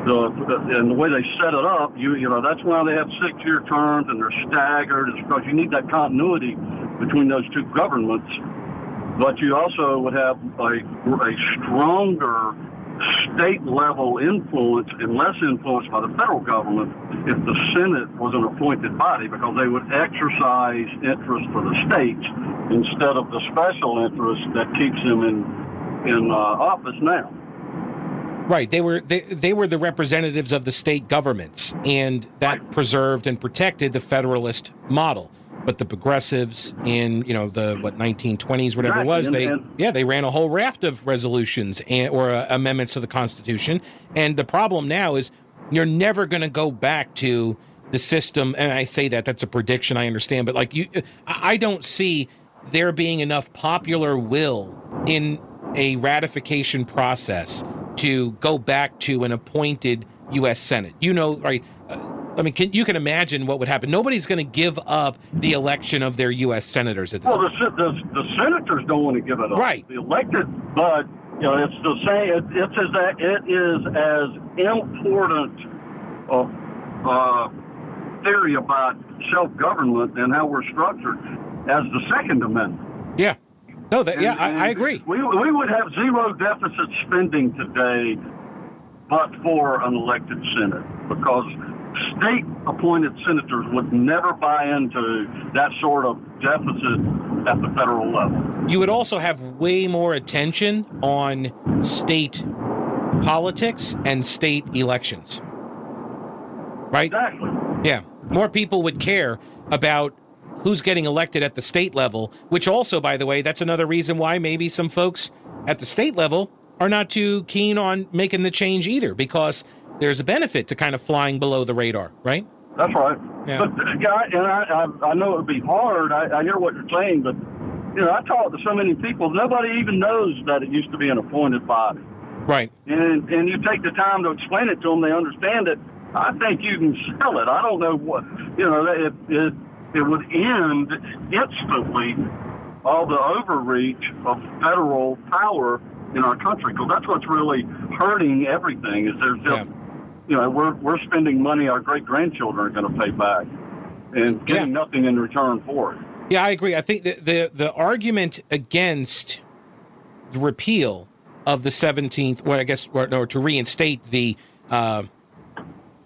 the, the and the way they set it up, you you know that's why they have six year terms and they're staggered. It's because you need that continuity between those two governments. But you also would have a, a stronger state level influence and less influence by the federal government if the Senate was an appointed body because they would exercise interest for the states instead of the special interest that keeps them in in uh, office now. Right. They were they, they were the representatives of the state governments, and that preserved and protected the federalist model. But the progressives in you know the what 1920s whatever it was they yeah they ran a whole raft of resolutions and, or uh, amendments to the Constitution. And the problem now is you're never going to go back to the system. And I say that that's a prediction. I understand, but like you, I don't see there being enough popular will in a ratification process to go back to an appointed U.S. Senate. You know, right? Uh, I mean, can, you can imagine what would happen. Nobody's going to give up the election of their U.S. senators at this Well, the, the, the senators don't want to give it up. Right. The elected, but you know, it's the same. It, it's as that it is as important a uh, theory about self government and how we're structured as the Second Amendment. Yeah. No, that, yeah, And- I, I agree. We, we would have zero deficit spending today, but for an elected Senate, because state appointed senators would never buy into that sort of deficit at the federal level. You would also have way more attention on state politics and state elections. Right? Exactly. Yeah. More people would care about who's getting elected at the state level, which also, by the way, that's another reason why maybe some folks at the state level are not too keen on making the change either, because there's a benefit to kind of flying below the radar, right? That's right. Yeah. But uh, yeah, and I, I I know it would be hard. I, I hear what you're saying, but you know, I talk to so many people. Nobody even knows that it used to be an appointed body. Right. and and you take the time to explain it to them, they understand it. I think you can sell it. I don't know what you know. It it it would end instantly all the overreach of federal power in our country because that's what's really hurting everything. Is there's just Yeah. You know we're we're spending money our great grandchildren are going to pay back and getting Yeah. nothing in return for it. Yeah, I agree. I think the the, the argument against the repeal of the Seventeenth, well, I guess, or, no, to reinstate the uh,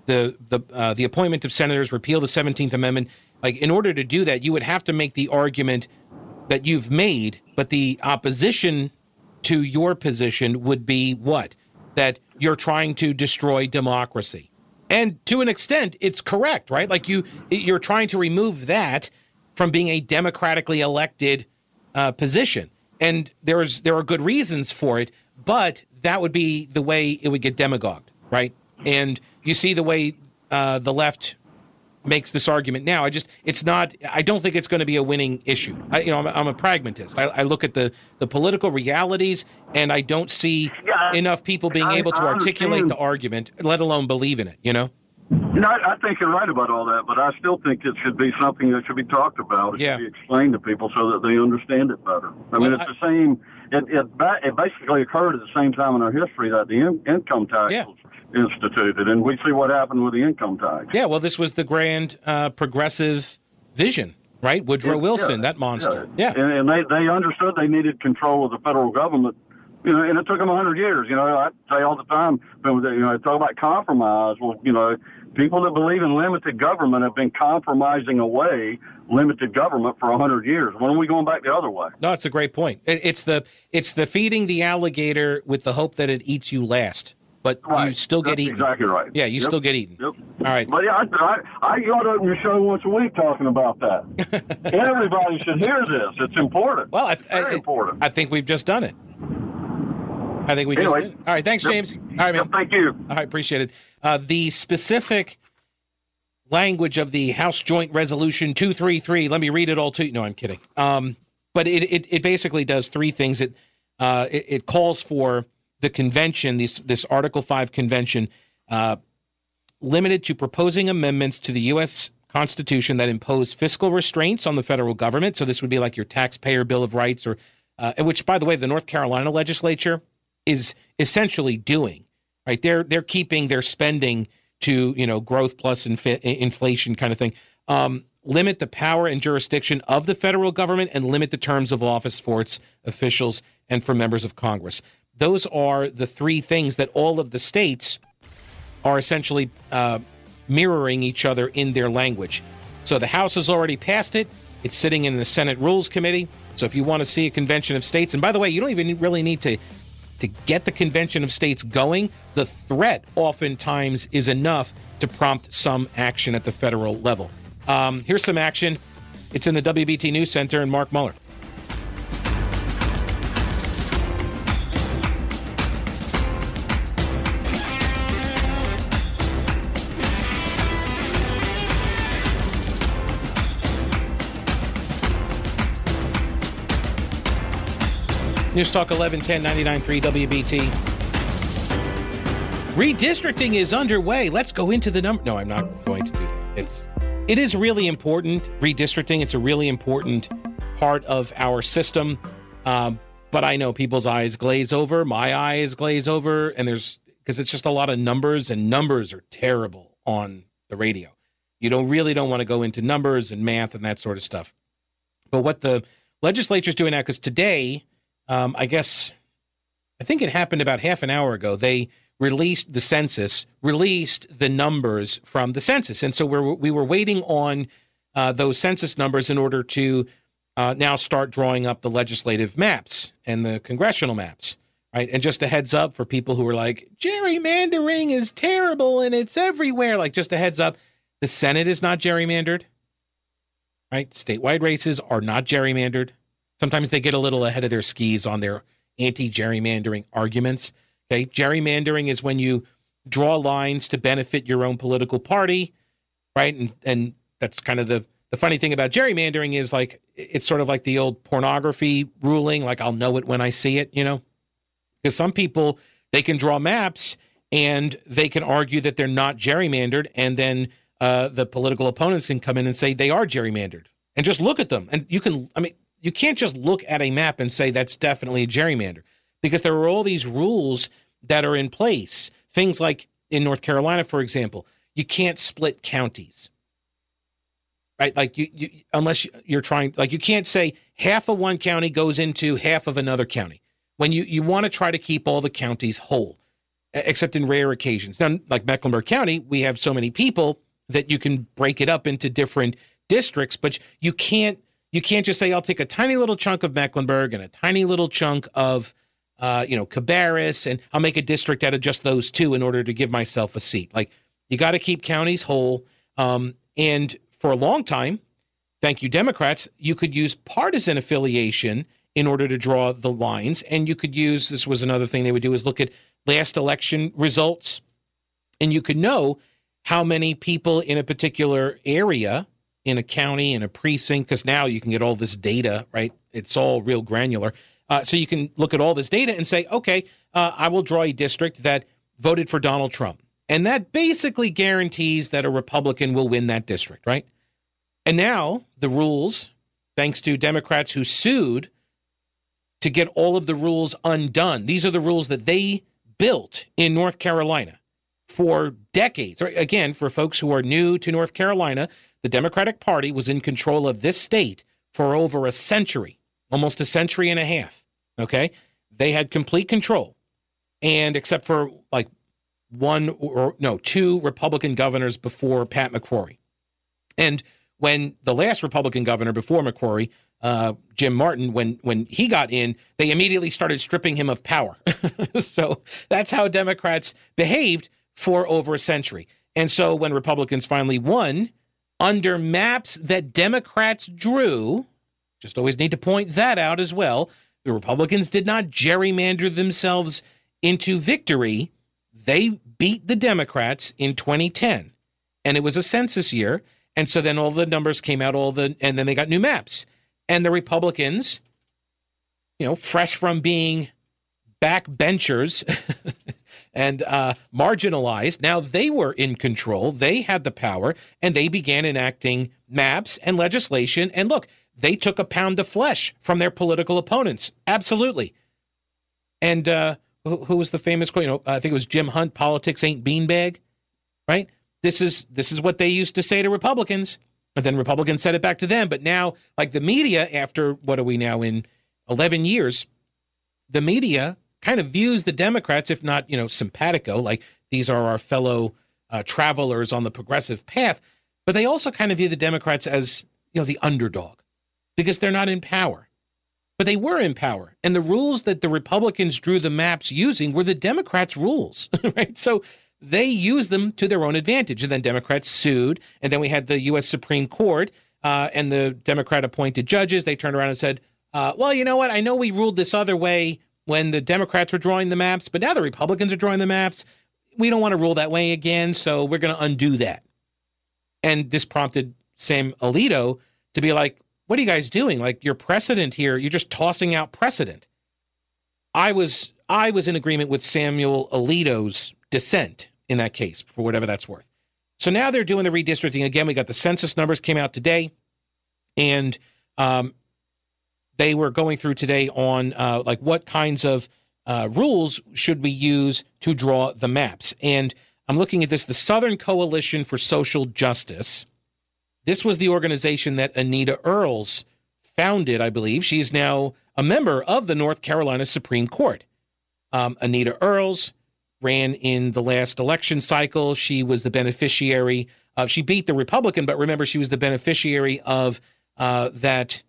the the uh, the appointment of senators, repeal the Seventeenth Amendment. Like, in order to do that, you would have to make the argument that you've made, but the opposition to your position would be what? That you're trying to destroy democracy. And to an extent, it's correct, right? Like you, you're trying to remove that from being a democratically elected uh, position, and there's there are good reasons for it. But that would be the way it would get demagogued, right? And you see the way uh, the left makes this argument now. I just it's not. I don't think it's going to be a winning issue. I, you know, I'm, a- I'm a pragmatist. I, I look at the the political realities, and I don't see Yeah, enough people being I- able to articulate the argument, let alone believe in it. You know. Know, I, think you're right about all that, but I still think it should be something that should be talked about. It Yeah. should be explained to people so that they understand it better. I mean, Well, it's the same. It it, it basically occurred at the same time in our history that the in, income tax Yeah. was instituted, and we see what happened with the income tax. Yeah, well, this was the grand uh, progressive vision, right? Woodrow Wilson, Yeah, that monster. Yeah. And, and they, they understood they needed control of the federal government. You know, and it took them 100 years. You know, I say all the time, but you know, talk about compromise. Well, you know, people that believe in limited government have been compromising away limited government for 100 years. When are we going back the other way? No, it's a great point. It's the it's the feeding the alligator with the hope that it eats you last, but you still get That's eaten. Exactly right. Yeah, you Yep. still get eaten. Yep. All right. But yeah, I, I, I got on your show once a week talking about that. Everybody should hear this. It's important. Well, I, Very I, important. I think we've just done it. I think we Anyway. just did. All right. Thanks, Yep. James. All right, man. Thank you. All right, appreciate it. Uh, the specific language of the House Joint Resolution 233, let me read it all to you. No, I'm kidding. Um, but it, it, it basically does three things. It, uh, it, it calls for the convention, this, this Article 5 convention, uh, limited to proposing amendments to the U.S. Constitution that impose fiscal restraints on the federal government. So this would be like your taxpayer Bill of Rights, or uh, which, by the way, the North Carolina legislature is essentially doing. Right, they're they're keeping their spending to you know growth plus inflation kind of thing. Um, limit the power and jurisdiction of the federal government and limit the terms of office for its officials and for members of Congress. Those are the three things that all of the states are essentially uh, mirroring each other in their language. So the House has already passed it. It's sitting in the Senate Rules Committee. So if you want to see a convention of states, and by the way, you don't even really need to to get the convention of states going. The threat oftentimes is enough to prompt some action at the federal level. Um, here's some action. It's in the WBT News Center and Mark Muller. News Talk 1110 99.3 WBT. Redistricting is underway. Let's go into the number. No, I'm not going to do that. It's it is really important. Redistricting. It's a really important part of our system. Um, but I know people's eyes glaze over. My eyes glaze over, and there's because it's just a lot of numbers, and numbers are terrible on the radio. You don't really don't want to go into numbers and math and that sort of stuff. But what the legislature's doing now, because today um, I guess, I think it happened about half an hour ago. They released the census, released the numbers from the census, and so we're, we were waiting on uh, those census numbers in order to uh, now start drawing up the legislative maps and the congressional maps. Right. And just a heads up for people who are like, gerrymandering is terrible and it's everywhere. Like, just a heads up the Senate is not gerrymandered. Right. Statewide races are not gerrymandered. Sometimes they get a little ahead of their skis on their anti gerrymandering arguments. Okay. Gerrymandering is when you draw lines to benefit your own political party, right? And and that's kind of the the funny thing about gerrymandering is like it's sort of like the old pornography ruling, like I'll know it when I see it, you know? Because some people they can draw maps and they can argue that they're not gerrymandered, and then uh, the political opponents can come in and say they are gerrymandered. And just look at them. And you can I mean you can't just look at a map and say that's definitely a gerrymander because there are all these rules that are in place. Things like in North Carolina, for example, you can't split counties. Right? Like you, you unless you're trying like you can't say half of one county goes into half of another county. When you you want to try to keep all the counties whole, except in rare occasions. Now, like Mecklenburg County, we have so many people that you can break it up into different districts, but you can't you can't just say I'll take a tiny little chunk of Mecklenburg and a tiny little chunk of uh, you know Cabarrus, and I'll make a district out of just those two in order to give myself a seat. Like you got to keep counties whole. Um, and for a long time, thank you Democrats, you could use partisan affiliation in order to draw the lines, and you could use this was another thing they would do is look at last election results, and you could know how many people in a particular area in a county in a precinct because now you can get all this data right? It's all real granular. Uh, so you can look at all this data and say okay uh, i will draw a district that voted for donald trump. And that basically guarantees that a republican will win that district right? And now the rules thanks to democrats who sued to get all of the rules undone. These are the rules that they built in north carolina for decades. Again for folks who are new to north carolina the Democratic Party was in control of this state for over a century, almost a century and a half. Okay. They had complete control. And except for like one or no, two Republican governors before Pat McCrory. And when the last Republican governor before McCrory, uh, Jim Martin, when when he got in, they immediately started stripping him of power. so that's how Democrats behaved for over a century. And so when Republicans finally won, under maps that Democrats drew, just always need to point that out as well. The Republicans did not gerrymander themselves into victory. They beat the Democrats in 2010. And it was a census year. And so then all the numbers came out, all the, and then they got new maps. And the Republicans, you know, fresh from being backbenchers and uh, marginalized. Now they were in control, they had the power, and they began enacting maps and legislation. And look, they took a pound of flesh from their political opponents. Absolutely. And uh, who, who was the famous quote? You know, I think it was Jim Hunt. Politics ain't beanbag, right? This is this is what they used to say to Republicans, and then Republicans said it back to them. But now, like the media, after what are we now in eleven years? The media kind of views the Democrats, if not, you know, simpatico, like these are our fellow uh, travelers on the progressive path, but they also kind of view the Democrats as, you know, the underdog because they're not in power. But they were in power. And the rules that the Republicans drew the maps using were the Democrats' rules, right? So they used them to their own advantage. And then Democrats sued. And then we had the U.S. Supreme Court uh, and the Democrat appointed judges. They turned around and said, uh, well, you know what? I know we ruled this other way when the Democrats were drawing the maps, but now the Republicans are drawing the maps. We don't want to rule that way again, so we're going to undo that. And this prompted Sam Alito to be like, what are you guys doing? Like your precedent here, you're just tossing out precedent. I was I was in agreement with Samuel Alito's dissent in that case, for whatever that's worth. So now they're doing the redistricting again. We got the census numbers came out today, and um, they were going through today on uh, like what kinds of uh, rules should we use to draw the maps. And I'm looking at this: the Southern Coalition for Social Justice. This was the organization that Anita Earls founded, I believe. She's now a member of the North Carolina Supreme Court. Um, Anita Earls ran in the last election cycle. She was the beneficiary of, she beat the Republican, but remember, she was the beneficiary of uh, that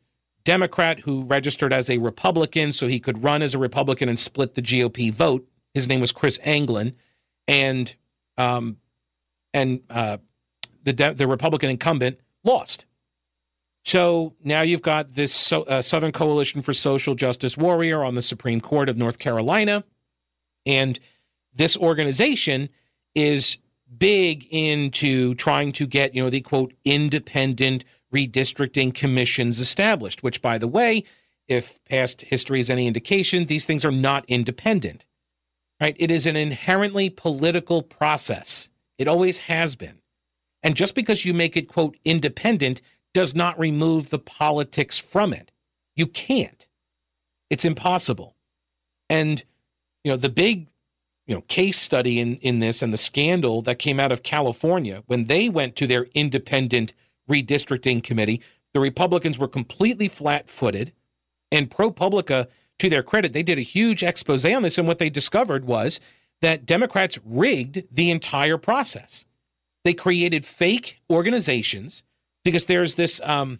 Democrat who registered as a Republican so he could run as a Republican and split the GOP vote. His name was Chris Anglin. And, um, and, uh, the, the Republican incumbent lost. So now you've got this so, uh, Southern Coalition for Social Justice Warrior on the Supreme Court of North Carolina. And this organization is big into trying to get, you know, the quote, independent redistricting commissions established, which, by the way, if past history is any indication, these things are not independent. Right? It is an inherently political process. It always has been. And just because you make it, quote, independent does not remove the politics from it. You can't. It's impossible. And, you know, the big, you know, case study in, in this and the scandal that came out of California when they went to their independent redistricting committee, the Republicans were completely flat footed. And ProPublica, to their credit, they did a huge expose on this. And what they discovered was that Democrats rigged the entire process. They created fake organizations because there's this, um,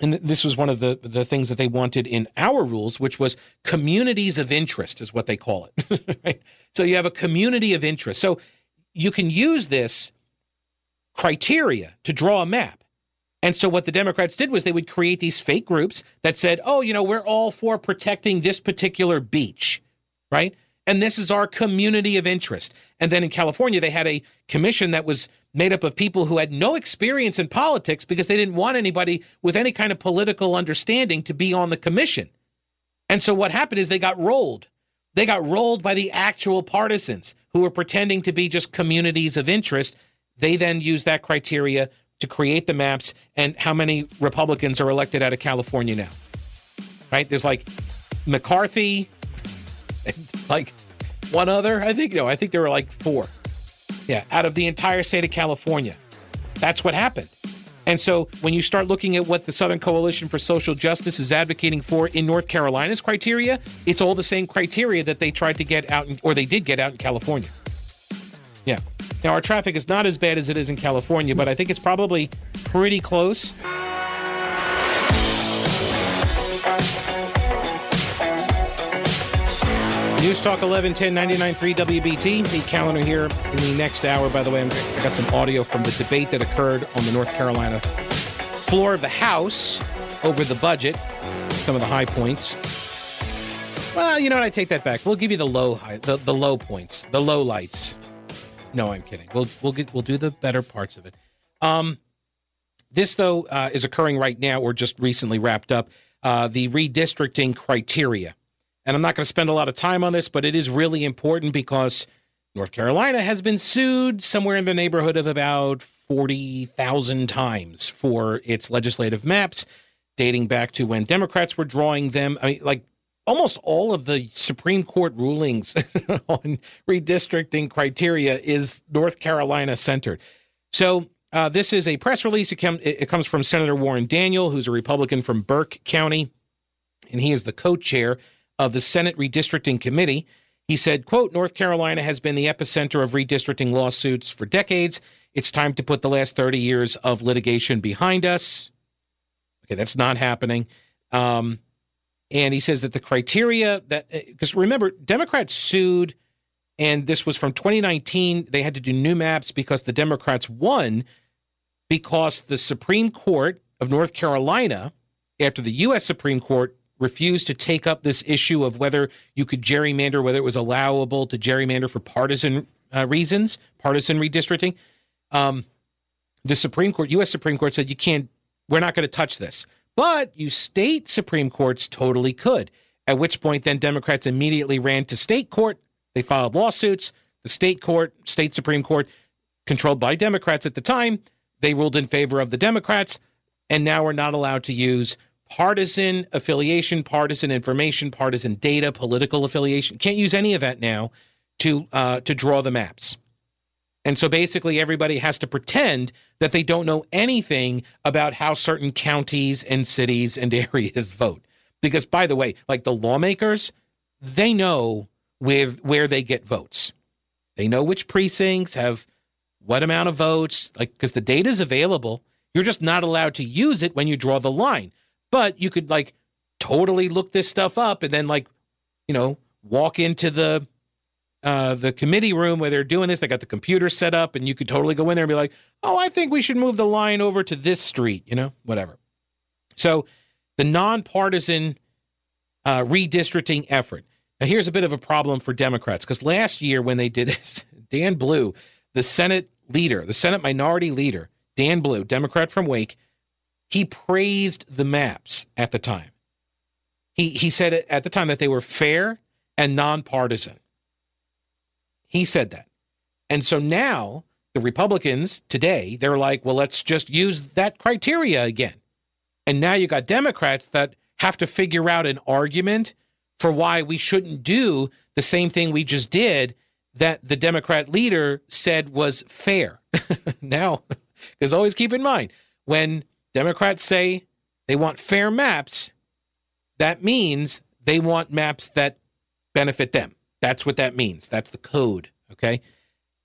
and this was one of the, the things that they wanted in our rules, which was communities of interest, is what they call it. right? So you have a community of interest. So you can use this criteria to draw a map. And so what the Democrats did was they would create these fake groups that said, oh, you know, we're all for protecting this particular beach, right? And this is our community of interest. And then in California, they had a commission that was made up of people who had no experience in politics because they didn't want anybody with any kind of political understanding to be on the commission. And so what happened is they got rolled. They got rolled by the actual partisans who were pretending to be just communities of interest. They then used that criteria to create the maps and how many Republicans are elected out of California now. Right? There's like McCarthy, like one other, I think. No, I think there were like four. Yeah, out of the entire state of California. That's what happened. And so when you start looking at what the Southern Coalition for Social Justice is advocating for in North Carolina's criteria, it's all the same criteria that they tried to get out, in, or they did get out in California. Yeah. Now, our traffic is not as bad as it is in California, but I think it's probably pretty close. News Talk 1110 99.3 WBT. The calendar here in the next hour. By the way, I got some audio from the debate that occurred on the North Carolina floor of the House over the budget, some of the high points. Well, you know what? I take that back. We'll give you the low high, the, the low points, the low lights. No, I'm kidding. We'll we'll get we'll do the better parts of it. Um, this though uh, is occurring right now, or just recently wrapped up. Uh, the redistricting criteria, and I'm not going to spend a lot of time on this, but it is really important because North Carolina has been sued somewhere in the neighborhood of about forty thousand times for its legislative maps, dating back to when Democrats were drawing them. I mean, like almost all of the Supreme Court rulings on redistricting criteria is North Carolina centered. So uh, this is a press release. It, com- it comes from Senator Warren Daniel, who's a Republican from Burke County, and he is the co-chair of the Senate Redistricting Committee. He said, quote, North Carolina has been the epicenter of redistricting lawsuits for decades. It's time to put the last 30 years of litigation behind us. Okay, that's not happening. Um, and he says that the criteria that, because remember, Democrats sued, and this was from 2019. They had to do new maps because the Democrats won because the Supreme Court of North Carolina, after the U.S. Supreme Court refused to take up this issue of whether you could gerrymander, whether it was allowable to gerrymander for partisan uh, reasons, partisan redistricting. Um, the Supreme Court, U.S. Supreme Court said you can't, we're not going to touch this. But you state Supreme Courts totally could. At which point, then Democrats immediately ran to state court. They filed lawsuits. The state court, state Supreme Court, controlled by Democrats at the time, they ruled in favor of the Democrats. And now we're not allowed to use partisan affiliation, partisan information, partisan data, political affiliation. Can't use any of that now to uh, to draw the maps. And so basically, everybody has to pretend that they don't know anything about how certain counties and cities and areas vote. Because, by the way, like the lawmakers, they know with where they get votes. They know which precincts have what amount of votes, like because the data is available. You're just not allowed to use it when you draw the line. But you could like totally look this stuff up and then like, you know, walk into the uh, the committee room where they're doing this. They got the computer set up, and you could totally go in there and be like, "Oh, I think we should move the line over to this street," you know, whatever. So, the nonpartisan uh, redistricting effort. Now, here's a bit of a problem for Democrats because last year when they did this, Dan Blue, the Senate leader, the Senate minority leader, Dan Blue, Democrat from Wake, he praised the maps at the time. He he said at the time that they were fair and nonpartisan. He said that. And so now the Republicans today, they're like, well, let's just use that criteria again. And now you got Democrats that have to figure out an argument for why we shouldn't do the same thing we just did that the Democrat leader said was fair. now, because always keep in mind, when Democrats say they want fair maps, that means they want maps that benefit them. That's what that means. That's the code. Okay.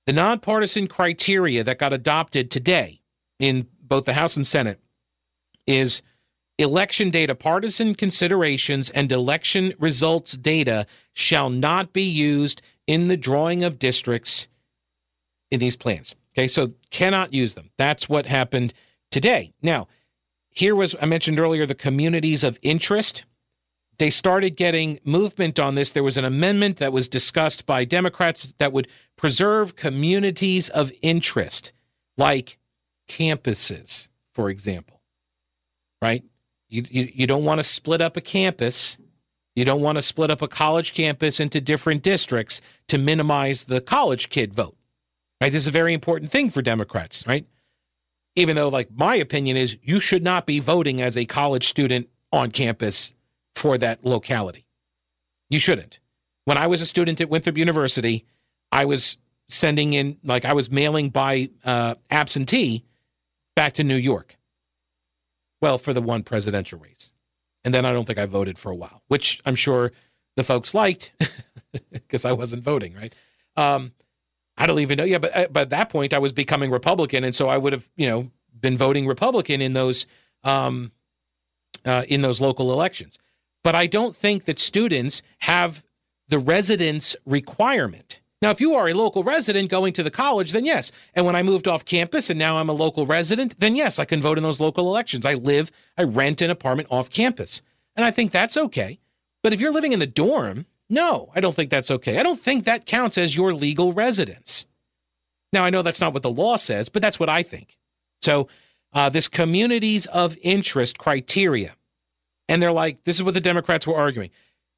The nonpartisan criteria that got adopted today in both the House and Senate is election data, partisan considerations, and election results data shall not be used in the drawing of districts in these plans. Okay, so cannot use them. That's what happened today. Now, here was, I mentioned earlier, the communities of interest they started getting movement on this. There was an amendment that was discussed by Democrats that would preserve communities of interest, like campuses, for example. Right? You, you, you don't want to split up a campus. You don't want to split up a college campus into different districts to minimize the college kid vote. Right? This is a very important thing for Democrats, right? Even though, like, my opinion is you should not be voting as a college student on campus for that locality. You shouldn't. When I was a student at Winthrop University, I was sending in, like, I was mailing by uh, absentee back to New York. Well, for the one presidential race. And then I don't think I voted for a while, which I'm sure the folks liked because I wasn't voting, right? Um, I don't even know. Yeah, but, uh, at that point, I was becoming Republican. And so I would have, you know, been voting Republican in those um, uh, in those local elections. But I don't think that students have the residence requirement. Now, if you are a local resident going to the college, then yes. And when I moved off campus and now I'm a local resident, then yes, I can vote in those local elections. I live, I rent an apartment off campus. And I think that's okay. But if you're living in the dorm, no, I don't think that's okay. I don't think that counts as your legal residence. Now, I know that's not what the law says, but that's what I think. So, uh, this communities of interest criteria. And they're like, this is what the Democrats were arguing.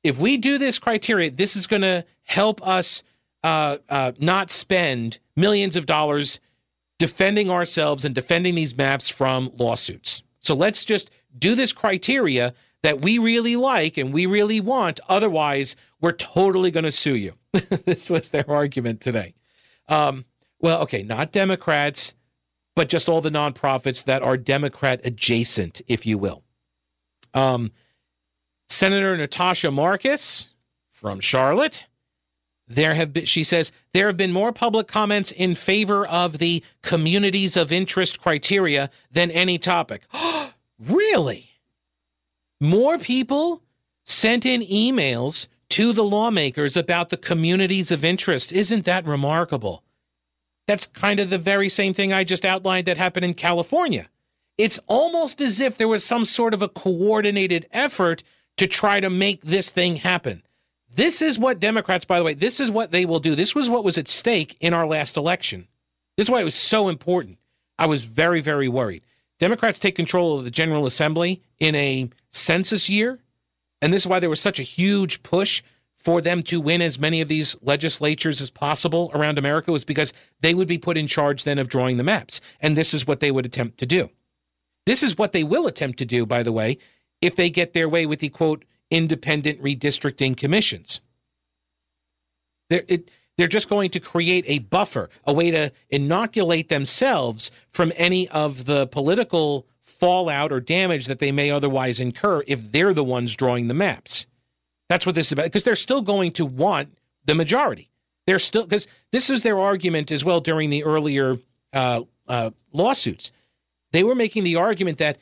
If we do this criteria, this is going to help us uh, uh, not spend millions of dollars defending ourselves and defending these maps from lawsuits. So let's just do this criteria that we really like and we really want. Otherwise, we're totally going to sue you. this was their argument today. Um, well, okay, not Democrats, but just all the nonprofits that are Democrat adjacent, if you will. Um, Senator Natasha Marcus from Charlotte. There have been, she says, there have been more public comments in favor of the communities of interest criteria than any topic. really? More people sent in emails to the lawmakers about the communities of interest. Isn't that remarkable? That's kind of the very same thing I just outlined that happened in California. It's almost as if there was some sort of a coordinated effort to try to make this thing happen. This is what Democrats, by the way, this is what they will do. This was what was at stake in our last election. This is why it was so important. I was very, very worried. Democrats take control of the General Assembly in a census year. And this is why there was such a huge push for them to win as many of these legislatures as possible around America was because they would be put in charge then of drawing the maps. And this is what they would attempt to do. This is what they will attempt to do, by the way, if they get their way with the quote, independent redistricting commissions. They're, it, they're just going to create a buffer, a way to inoculate themselves from any of the political fallout or damage that they may otherwise incur if they're the ones drawing the maps. That's what this is about, because they're still going to want the majority. They're still, because this is their argument as well during the earlier uh, uh, lawsuits. They were making the argument that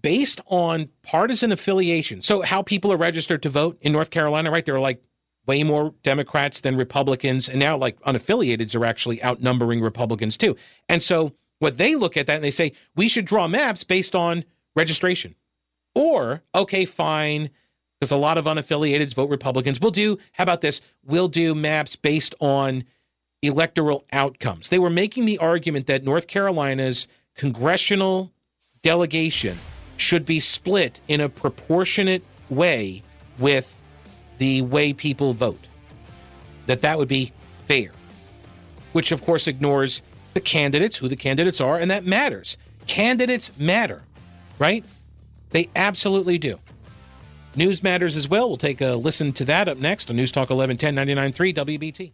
based on partisan affiliation, so how people are registered to vote in North Carolina, right? There are like way more Democrats than Republicans, and now like unaffiliateds are actually outnumbering Republicans too. And so what they look at that and they say we should draw maps based on registration, or okay, fine, because a lot of unaffiliateds vote Republicans. We'll do how about this? We'll do maps based on electoral outcomes. They were making the argument that North Carolina's congressional delegation should be split in a proportionate way with the way people vote. That that would be fair. Which of course ignores the candidates, who the candidates are, and that matters. Candidates matter, right? They absolutely do. News matters as well. We'll take a listen to that up next on News Talk 1110 99.3 WBT.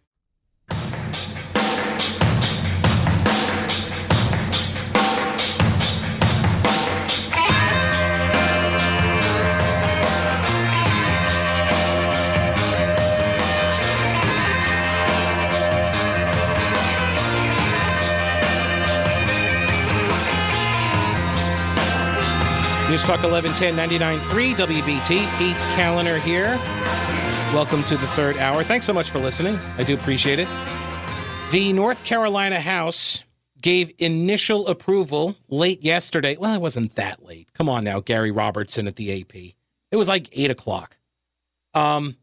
News Talk 1110 99.3 WBT. Pete Kaliner here. Welcome to the third hour. Thanks so much for listening. I do appreciate it. The North Carolina House gave initial approval late yesterday. Well, it wasn't that late. Come on now, Gary Robertson at the AP. It was like 8 o'clock. Um,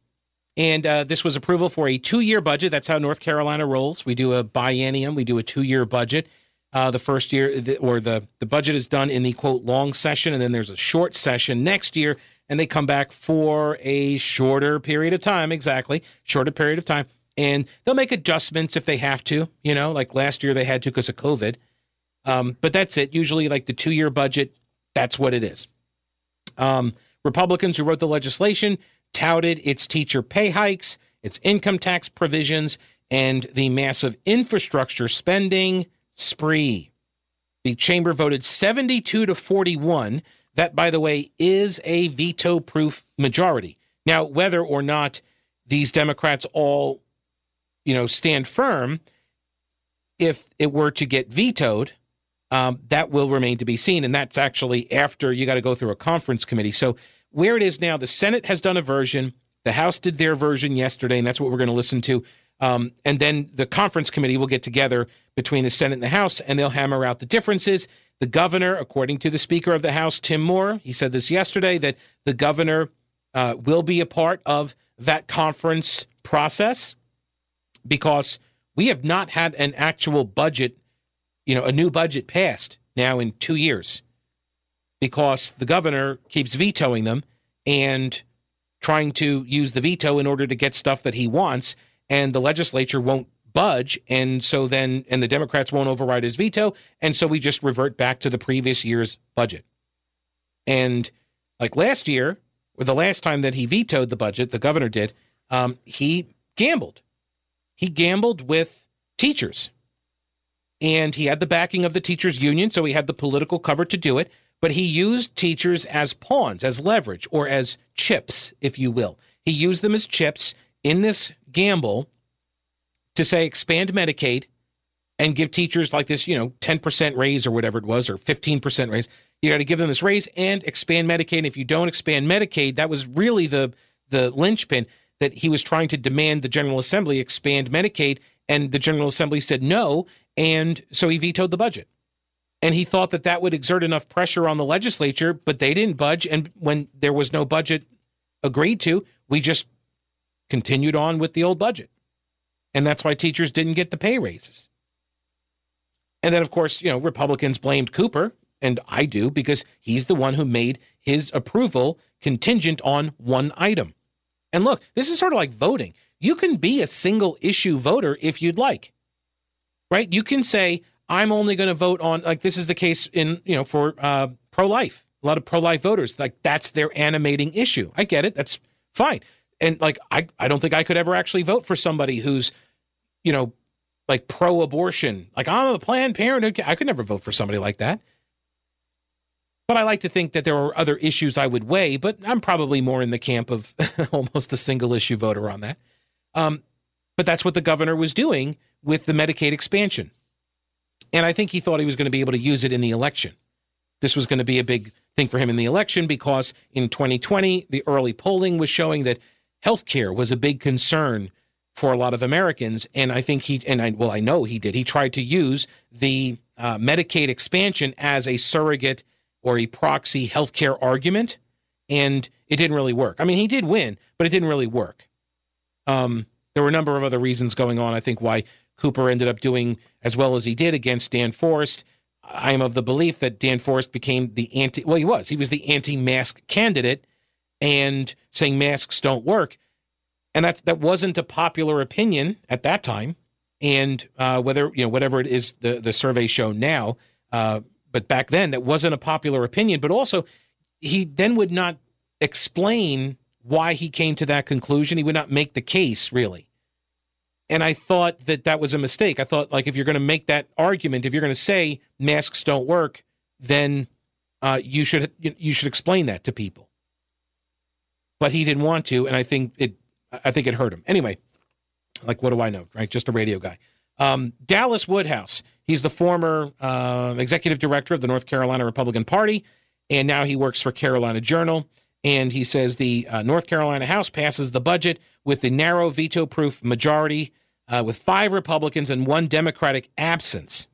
and uh, this was approval for a two year budget. That's how North Carolina rolls. We do a biennium, we do a two year budget. Uh, the first year, or the, the budget is done in the quote long session, and then there's a short session next year, and they come back for a shorter period of time, exactly, shorter period of time. And they'll make adjustments if they have to, you know, like last year they had to because of COVID. Um, but that's it. Usually, like the two year budget, that's what it is. Um, Republicans who wrote the legislation touted its teacher pay hikes, its income tax provisions, and the massive infrastructure spending spree. The chamber voted 72 to 41. That, by the way, is a veto proof majority. Now, whether or not these Democrats all, you know, stand firm, if it were to get vetoed, um, that will remain to be seen. And that's actually after you got to go through a conference committee. So, where it is now, the Senate has done a version, The House did their version yesterday, and that's what we're going to listen to. Um, and then the conference committee will get together between the Senate and the House, and they'll hammer out the differences. The governor, according to the Speaker of the House, Tim Moore, he said this yesterday that the governor uh, will be a part of that conference process because we have not had an actual budget, you know, a new budget passed now in two years because the governor keeps vetoing them and trying to use the veto in order to get stuff that he wants, and the legislature won't budge. And so then, and the Democrats won't override his veto. And so we just revert back to the previous year's budget. And like last year, or the last time that he vetoed the budget, the governor did, um, he gambled. He gambled with teachers. And he had the backing of the teachers' union, so he had the political cover to do it. But he used teachers as pawns, as leverage, or as chips, if you will. He used them as chips in this gamble to say expand Medicaid and give teachers like this, you know, 10% raise or whatever it was, or 15% raise. You got to give them this raise and expand Medicaid. And if you don't expand Medicaid, that was really the the linchpin that he was trying to demand the General Assembly expand Medicaid. And the General Assembly said no. And so he vetoed the budget. And he thought that that would exert enough pressure on the legislature, but they didn't budge. And when there was no budget agreed to, we just continued on with the old budget. And that's why teachers didn't get the pay raises. And then, of course, you know, Republicans blamed Cooper, and I do, because he's the one who made his approval contingent on one item. And look, this is sort of like voting. You can be a single issue voter if you'd like, right? You can say, I'm only going to vote on, like, this is the case in, you know, for uh, pro life. A lot of pro life voters, like, that's their animating issue. I get it. That's fine and like I, I don't think I could ever actually vote for somebody who's, you know, like pro-abortion. Like I'm a Planned Parenthood. I could never vote for somebody like that. But I like to think that there are other issues I would weigh. But I'm probably more in the camp of almost a single issue voter on that. Um, but that's what the governor was doing with the Medicaid expansion, and I think he thought he was going to be able to use it in the election. This was going to be a big thing for him in the election because in 2020 the early polling was showing that healthcare was a big concern for a lot of Americans. And I think he, and I, well, I know he did, he tried to use the uh, Medicaid expansion as a surrogate or a proxy healthcare argument. And it didn't really work. I mean, he did win, but it didn't really work. Um, there were a number of other reasons going on, I think, why Cooper ended up doing as well as he did against Dan Forest. I am of the belief that Dan Forest became the anti, well, he was. He was the anti mask candidate and saying masks don't work. And that that wasn't a popular opinion at that time. And uh, whether you know whatever it is the the surveys show now, uh, but back then that wasn't a popular opinion. But also, he then would not explain why he came to that conclusion. He would not make the case really. And I thought that that was a mistake. I thought like if you're going to make that argument, if you're going to say masks don't work, then uh, you should you should explain that to people but he didn't want to, and I think it I think it hurt him. Anyway, like what do I know, right? Just a radio guy. Um, Dallas Woodhouse. He's the former uh, executive director of the North Carolina Republican Party, and now he works for Carolina Journal. And he says the uh, North Carolina House passes the budget with a narrow veto proof majority uh, with five Republicans and one Democratic absence.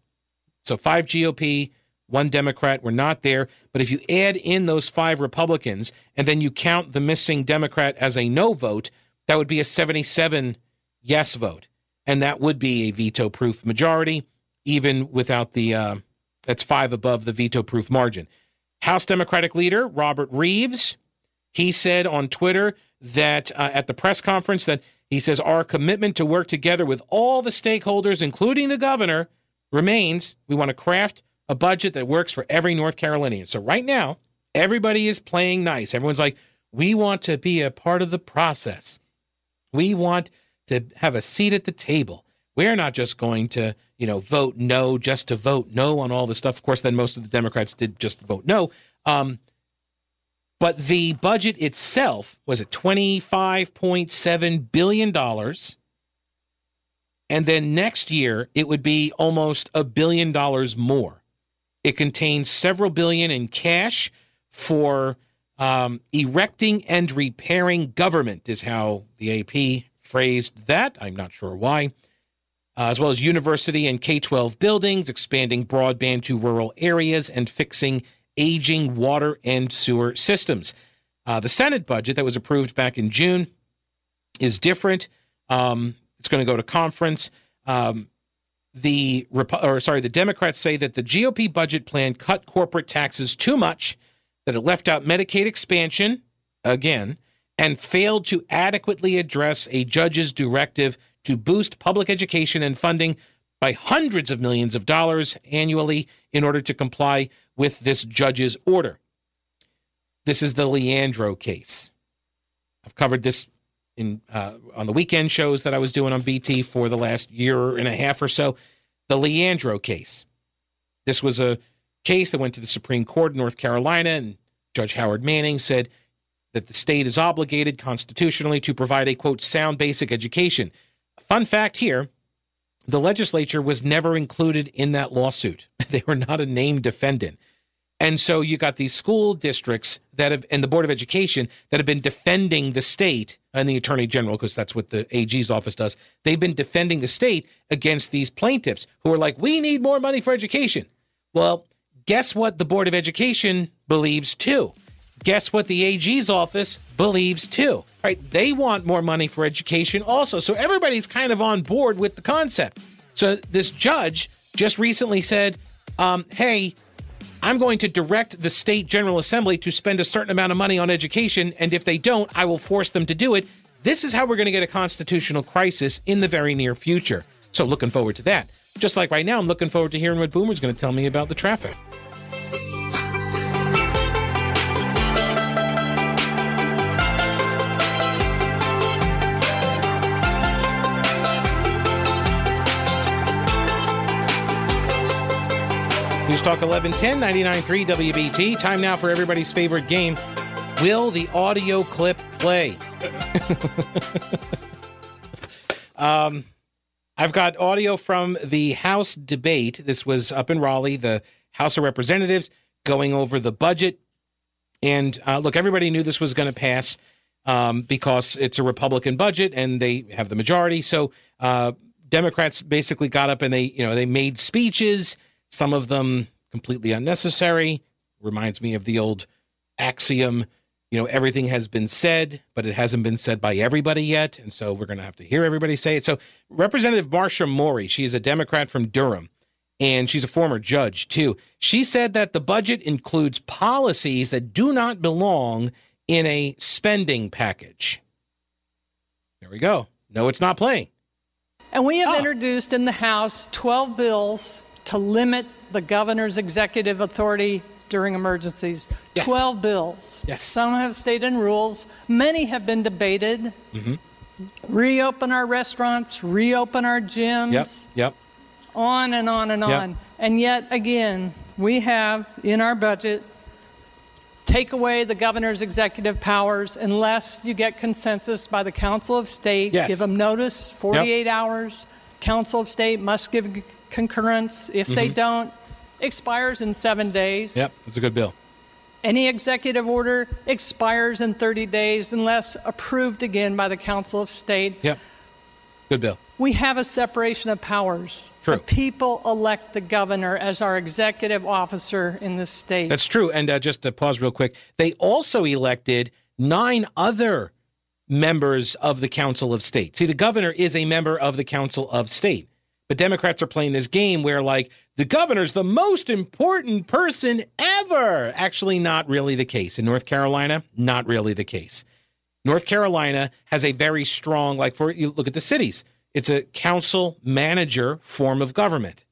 So five GOP, one Democrat were not there. But if you add in those five Republicans and then you count the missing Democrat as a no vote, that would be a 77 yes vote. And that would be a veto proof majority, even without the, uh, that's five above the veto proof margin. House Democratic leader Robert Reives, he said on Twitter that uh, at the press conference that he says our commitment to work together with all the stakeholders, including the governor, remains. We want to craft a budget that works for every North Carolinian. So right now, everybody is playing nice. Everyone's like, we want to be a part of the process. We want to have a seat at the table. We're not just going to, you know, vote no just to vote no on all this stuff. Of course, then most of the Democrats did just vote no. Um, but the budget itself was at $25.7 billion. And then next year, it would be almost a billion dollars more. It contains several billion in cash for Um, erecting and repairing government is how the AP phrased that. I'm not sure why. Uh, as well as university and K 12 buildings, expanding broadband to rural areas, and fixing aging water and sewer systems. Uh, the Senate budget that was approved back in June is different. Um, it's going to go to conference. Um, the or sorry, the Democrats say that the GOP budget plan cut corporate taxes too much, that it left out Medicaid expansion again, and failed to adequately address a judge's directive to boost public education and funding by hundreds of millions of dollars annually in order to comply with this judge's order. This is the Leandro case. I've covered this in uh, on the weekend shows that I was doing on BT for the last year and a half or so. The Leandro case. This was a case that went to the Supreme Court in North Carolina, and Judge Howard Manning said that the state is obligated constitutionally to provide a quote sound basic education Fun fact here the legislature was never included in that lawsuit. They were not a named defendant. And so you got these school districts that have, and the Board of Education that have been defending the state and the Attorney General, because that's what the AG's office does. They've been defending the state against these plaintiffs who are like, we need more money for education. Well, guess what the Board of Education believes too? guess what the AG's office believes too? Right? They want more money for education also. So everybody's kind of on board with the concept. So this judge just recently said, um, hey, I'm going to direct the state general assembly to spend a certain amount of money on education, and if they don't, I will force them to do it. This is how we're going to get a constitutional crisis in the very near future. So looking forward to that. Just like right now, I'm looking forward to hearing what Boomer's going to tell me about the traffic. News Talk 1110, 99.3 WBT. Time now for everybody's favorite game. Will the audio clip play? um, I've got audio from the House debate. This was up in Raleigh, the House of Representatives going over the budget. And uh, look, everybody knew this was going to pass um, because it's a Republican budget and they have the majority. So uh, Democrats basically got up and they, you know, they made speeches some of them completely unnecessary. Reminds me of the old axiom, you know, everything has been said, but it hasn't been said by everybody yet. And so we're going to have to hear everybody say it. So, Representative Marcia Morey, she is a Democrat from Durham, and she's a former judge too. She said that the budget includes policies that do not belong in a spending package. There we go. No, it's not playing. And we have oh. introduced in the House 12 bills to limit the governor's executive authority during emergencies. Yes. 12 bills. Yes. Some have stayed in rules, many have been debated. Mm-hmm. Reopen our restaurants, reopen our gyms. Yep. Yep. On and on and on. Yep. And yet again, we have in our budget take away the governor's executive powers unless you get consensus by the Council of State. Yes. Give them notice, 48 yep. hours. Council of State must give concurrence. If mm-hmm. they don't, expires in seven days. Yep, it's a good bill. Any executive order expires in 30 days unless approved again by the Council of State. Yep, good bill. We have a separation of powers. True. The people elect the governor as our executive officer in this state. That's true. And uh, just to pause real quick, they also elected nine other members of the Council of State. See, the governor is a member of the Council of State. But Democrats are playing this game where, like, the governor's the most important person ever. Actually, not really the case. In North Carolina, not really the case. North Carolina has a very strong, like, for you look at the cities, it's a council manager form of government.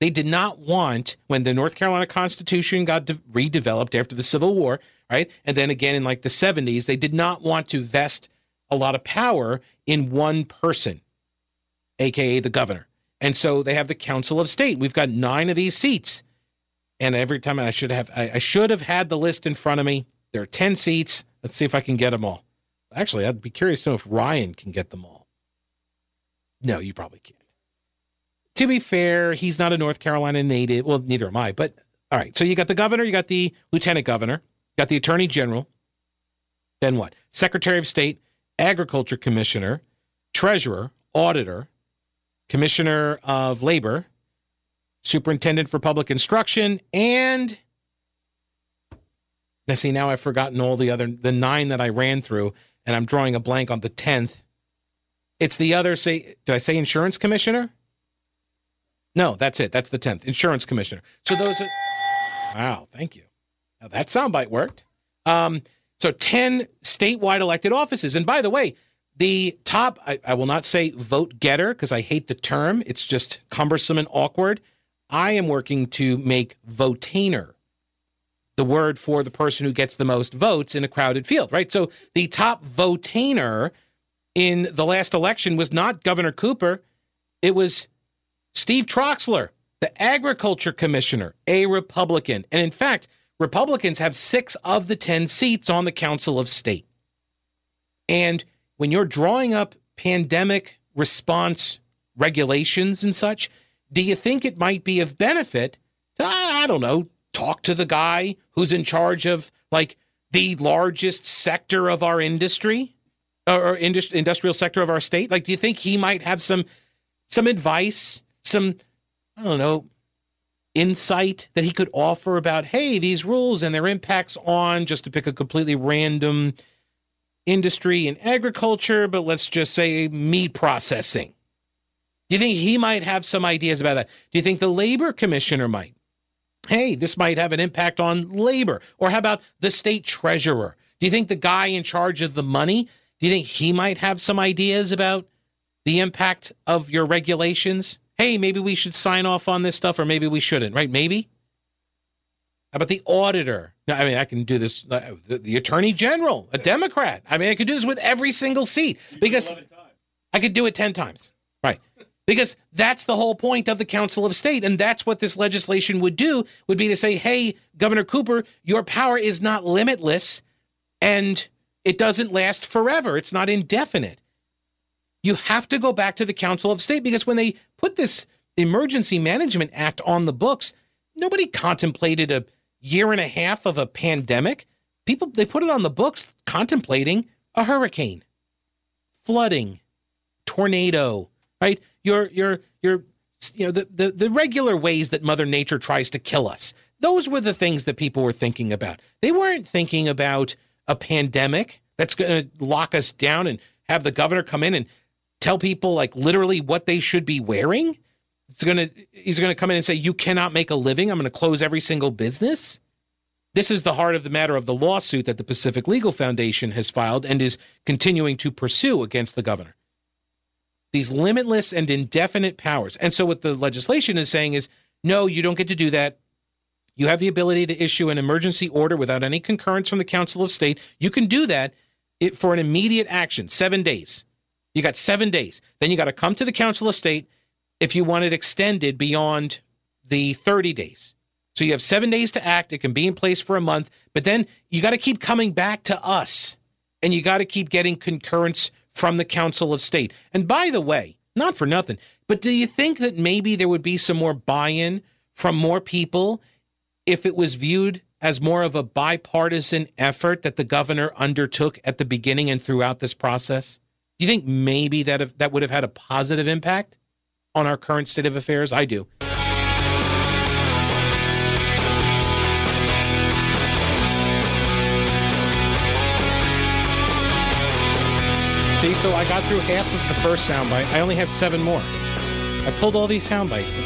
They did not want, when the North Carolina Constitution got de- redeveloped after the Civil War, right? And then again in like the 70s, they did not want to vest a lot of power in one person, AKA the governor. And so they have the Council of State. We've got nine of these seats. And every time I should have I, I should have had the list in front of me. There are 10 seats. Let's see if I can get them all. Actually, I'd be curious to know if Ryan can get them all. No, you probably can't. To be fair, he's not a North Carolina native. Well, neither am I. But all right. So you got the governor, you got the lieutenant governor, got the Attorney General, then what? Secretary of State, Agriculture Commissioner, Treasurer, Auditor, Commissioner of Labor, Superintendent for Public Instruction, and now see now I've forgotten all the other the nine that I ran through, and I'm drawing a blank on the tenth. It's the other say did I say insurance commissioner? No, that's it. That's the tenth. Insurance commissioner. So those are Wow, thank you. Now that soundbite worked. Um, so 10 statewide elected offices. And by the way, the top, I, I will not say vote getter because I hate the term. It's just cumbersome and awkward. I am working to make votainer the word for the person who gets the most votes in a crowded field, right? So the top votainer in the last election was not Governor Cooper, it was Steve Troxler, the agriculture commissioner, a Republican. And in fact, Republicans have six of the 10 seats on the Council of State. And when you're drawing up pandemic response regulations and such, do you think it might be of benefit to, I don't know, talk to the guy who's in charge of like the largest sector of our industry or industrial sector of our state? Like, do you think he might have some some advice, some I don't know, insight that he could offer about, hey, these rules and their impacts on, just to pick a completely random industry in agriculture, but let's just say meat processing. Do you think he might have some ideas about that? Do you think the labor commissioner might? Hey, this might have an impact on labor. Or how about the state treasurer? Do you think the guy in charge of the money, do you think he might have some ideas about the impact of your regulations? hey, maybe we should sign off on this stuff or maybe we shouldn't, right? Maybe. About the auditor? I mean, I can do this. Uh, the, the, attorney general, a Democrat. I mean, I could do this with every single seat because I could do it 10 times. Right. Because that's the whole point of the Council of State. And that's what this legislation would do would be to say, hey, Governor Cooper, your power is not limitless and it doesn't last forever. It's not indefinite. You have to go back to the Council of State because when they put this Emergency Management Act on the books, nobody contemplated a year and a half of a pandemic. People they put it on the books contemplating a hurricane, flooding, tornado, right? Your your your you know the, the the regular ways that Mother Nature tries to kill us. Those were the things that people were thinking about. They weren't thinking about a pandemic that's going to lock us down and have the governor come in and tell people like literally what they should be wearing? It's gonna he's gonna come in and say, You cannot make a living. I'm gonna close every single business. This is the heart of the matter of the lawsuit that the Pacific Legal Foundation has filed and is continuing to pursue against the governor. These limitless and indefinite powers. And so, what the legislation is saying is no, you don't get to do that. You have the ability to issue an emergency order without any concurrence from the Council of State. You can do that for an immediate action, seven days. You got seven days. Then you got to come to the Council of State if you want it extended beyond the 30 days. So you have seven days to act. It can be in place for a month, but then you got to keep coming back to us and you got to keep getting concurrence from the Council of State. And by the way, not for nothing, but do you think that maybe there would be some more buy in from more people if it was viewed as more of a bipartisan effort that the governor undertook at the beginning and throughout this process? Do you think maybe that have, that would have had a positive impact on our current state of affairs? I do. See, so I got through half of the first soundbite. I only have seven more. I pulled all these sound bites.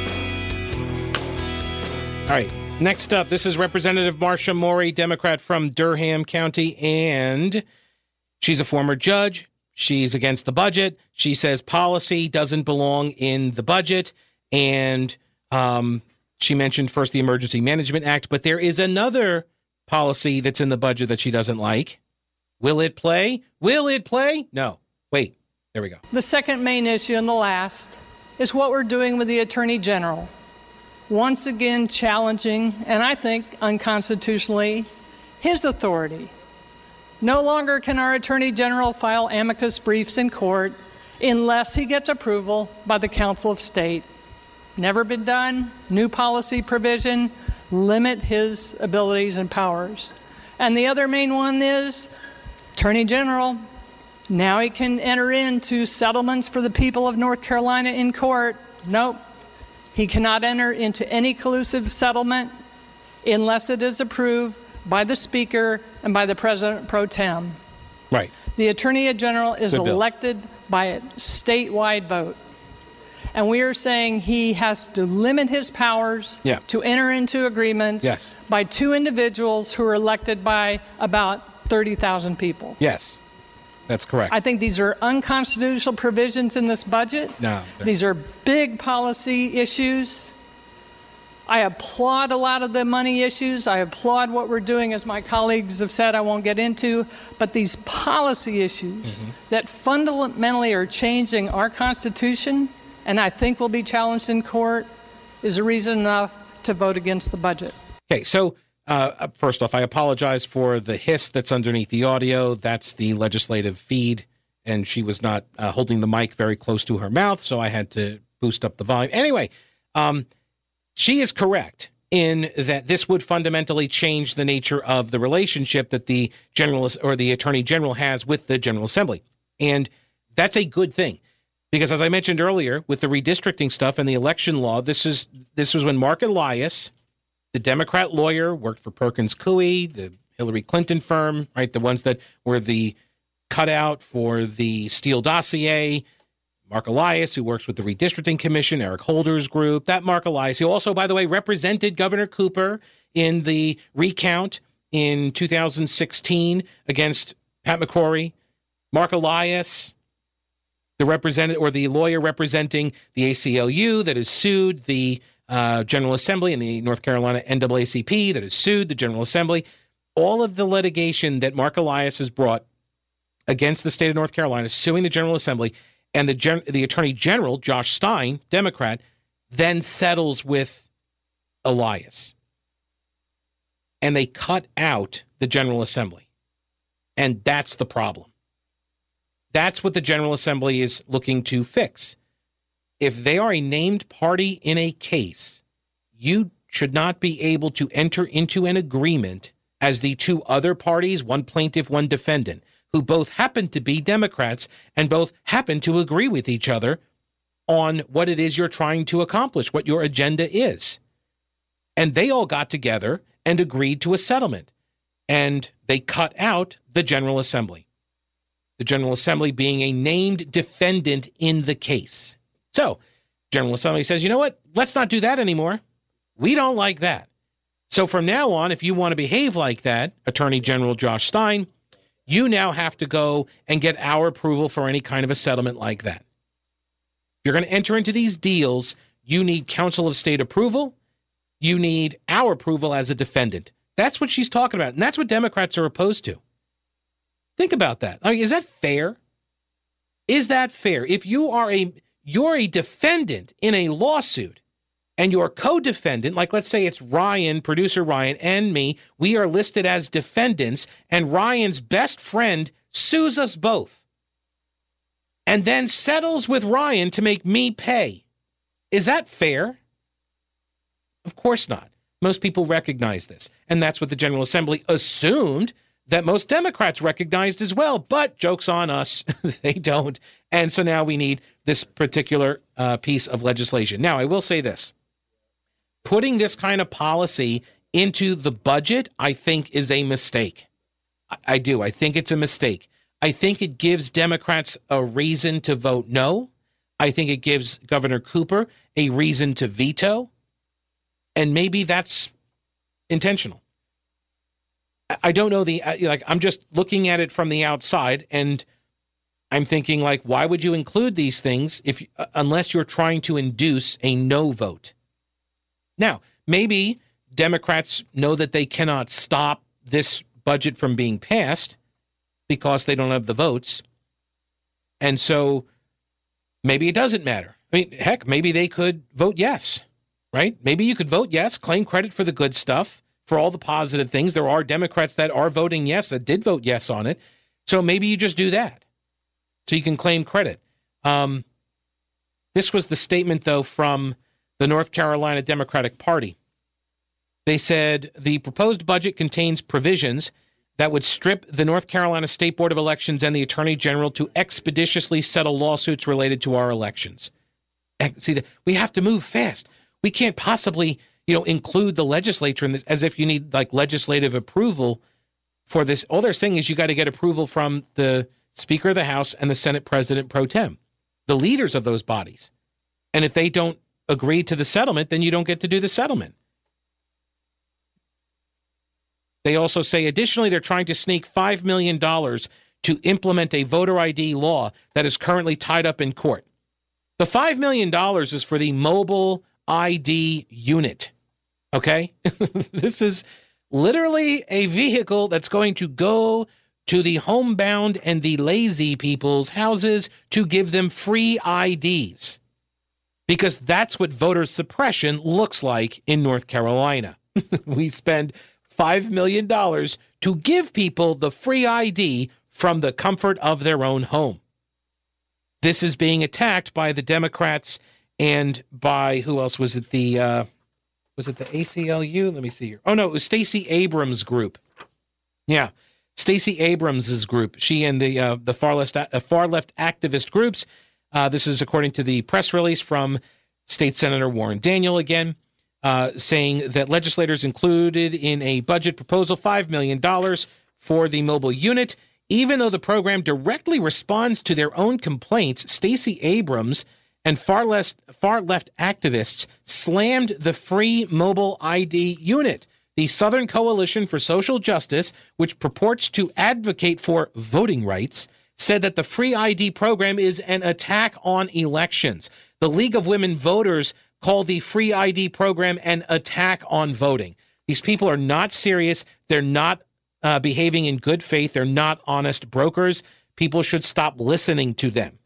All right. Next up, this is Representative Marcia Morey, Democrat from Durham County, and she's a former judge. She's against the budget. She says policy doesn't belong in the budget. And um, she mentioned first the Emergency Management Act, but there is another policy that's in the budget that she doesn't like. Will it play? Will it play? No. Wait, there we go. The second main issue and the last is what we're doing with the Attorney General. Once again, challenging, and I think unconstitutionally, his authority no longer can our Attorney General file amicus briefs in court unless he gets approval by the Council of State. Never been done. New policy provision limit his abilities and powers. And the other main one is Attorney General. Now he can enter into settlements for the people of North Carolina in court. Nope. He cannot enter into any collusive settlement unless it is approved by the Speaker and by the President pro tem. Right. The Attorney General is Good bill. elected by a statewide vote. And we are saying he has to limit his powers Yeah. to enter into agreements Yes. by two individuals who are elected by about 30,000 people. Yes. That's correct. I think these are unconstitutional provisions in this budget. No, These are big policy issues. I applaud a lot of the money issues. I applaud what we're doing, as my colleagues have said, I won't get into. But these policy issues Mm-hmm. that fundamentally are changing our Constitution, and I think will be challenged in court, is a reason enough to vote against the budget. Okay, so uh, first off, I apologize for the hiss that's underneath the audio. That's the legislative feed, and she was not uh, holding the mic very close to her mouth, so I had to boost up the volume. Anyway, um, she is correct in that this would fundamentally change the nature of the relationship that the general or the attorney general has with the General Assembly, and that's a good thing because as I mentioned earlier, with the redistricting stuff and the election law, this is this was when Marc Elias, the Democrat lawyer, worked for Perkins Coie, the Hillary Clinton firm, right? The ones that were the cutout for the Steele dossier. Marc Elias, who works with the Redistricting Commission, Eric Holder's group. That Marc Elias, who also, by the way, represented Governor Cooper in the recount in 2016 against Pat McCrory. Marc Elias, the representative or the lawyer representing the ACLU that has sued the uh, General Assembly and the North Carolina NAACP that has sued the General Assembly. All of the litigation that Marc Elias has brought against the state of North Carolina, suing the General Assembly, and the gen- the Attorney General Josh Stein, Democrat, then settles with Elias, and they cut out the General Assembly, and that's the problem. That's what the General Assembly is looking to fix. If they are a named party in a case, you should not be able to enter into an agreement as the two other parties, one plaintiff, one defendant, who both happen to be Democrats and both happen to agree with each other on what it is you're trying to accomplish, what your agenda is. And they all got together and agreed to a settlement. And they cut out the General Assembly the General Assembly being a named defendant in the case. So, General Assembly says, you know what? Let's not do that anymore. We don't like that. So, from now on, if you want to behave like that, Attorney General Josh Stein, you now have to go and get our approval for any kind of a settlement like that. If you're going to enter into these deals, you need Council of State approval. You need our approval as a defendant. That's what she's talking about. And that's what Democrats are opposed to. Think about that. I mean, is that fair? Is that fair? If you are a you're a defendant in a lawsuit and your co-defendant, like let's say it's Ryan, producer Ryan, and me, we are listed as defendants, and Ryan's best friend sues us both and then settles with Ryan to make me pay. Is that fair? Of course not. Most people recognize this. And that's what the General Assembly assumed that most Democrats recognized as well. But joke's on us, they don't. And so now we need this particular uh, piece of legislation. Now, I will say this putting this kind of policy into the budget, I think, is a mistake. I, I do. I think it's a mistake. I think it gives Democrats a reason to vote no. I think it gives Governor Cooper a reason to veto. And maybe that's intentional. I- I don't know the, uh, like, I'm just looking at it from the outside and I'm thinking, like, why would you include these things if, uh, unless you're trying to induce a no vote? Now, maybe Democrats know that they cannot stop this budget from being passed because they don't have the votes. And so maybe it doesn't matter. I mean, heck, maybe they could vote yes, right? Maybe you could vote yes, claim credit for the good stuff, for all the positive things. There are Democrats that are voting yes, that did vote yes on it. So maybe you just do that so you can claim credit. Um, this was the statement, though, from the North Carolina Democratic Party. They said the proposed budget contains provisions that would strip the North Carolina State Board of Elections and the Attorney General to expeditiously settle lawsuits related to our elections. Eh, see, we have to move fast. We can't possibly, you know, include the legislature in this as if you need like legislative approval for this. All they're saying is you got to get approval from the Speaker of the House and the Senate President pro tem, the leaders of those bodies. And if they don't agree to the settlement, then you don't get to do the settlement. They also say additionally, they're trying to sneak $5 million to implement a voter ID law that is currently tied up in court. The $5 million is for the mobile ID unit. Okay? this is literally a vehicle that's going to go to the homebound and the lazy people's houses to give them free IDs. Because that's what voter suppression looks like in North Carolina. we spend $5 million to give people the free ID from the comfort of their own home. This is being attacked by the Democrats and by who else was it? The uh, was it the ACLU? Let me see here. Oh no, it was Stacey Abrams' group. Yeah, Stacey Abrams' group. She and the uh, the far left uh, far left activist groups. Uh, this is according to the press release from State Senator Warren Daniel again uh, saying that legislators included in a budget proposal $5 million for the mobile unit. Even though the program directly responds to their own complaints, Stacey Abrams and far left, far left activists slammed the free mobile ID unit. The Southern Coalition for Social Justice, which purports to advocate for voting rights, said that the free ID program is an attack on elections. The League of Women Voters call the free ID program an attack on voting. These people are not serious. They're not uh, behaving in good faith. They're not honest brokers. People should stop listening to them.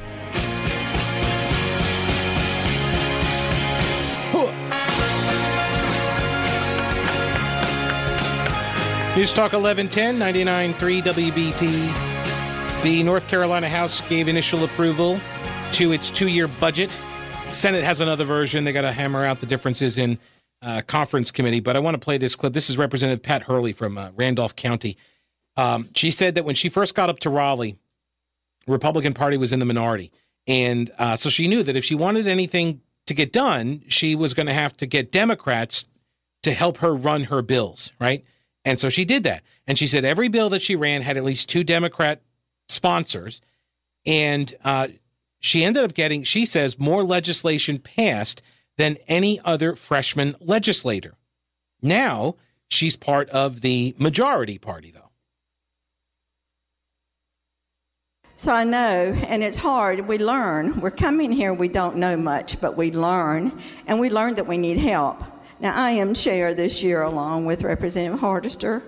News Talk 1110, 99.3 WBT. The North Carolina House gave initial approval to its two year budget Senate has another version. They got to hammer out the differences in uh, conference committee. But I want to play this clip. This is Representative Pat Hurley from uh, Randolph County. Um, she said that when she first got up to Raleigh, Republican Party was in the minority, and uh, so she knew that if she wanted anything to get done, she was going to have to get Democrats to help her run her bills, right? And so she did that. And she said every bill that she ran had at least two Democrat sponsors, and uh, she ended up getting, she says, more legislation passed than any other freshman legislator. Now she's part of the majority party, though. So I know, and it's hard. We learn. We're coming here, we don't know much, but we learn, and we learn that we need help. Now, I am chair this year along with Representative Hardister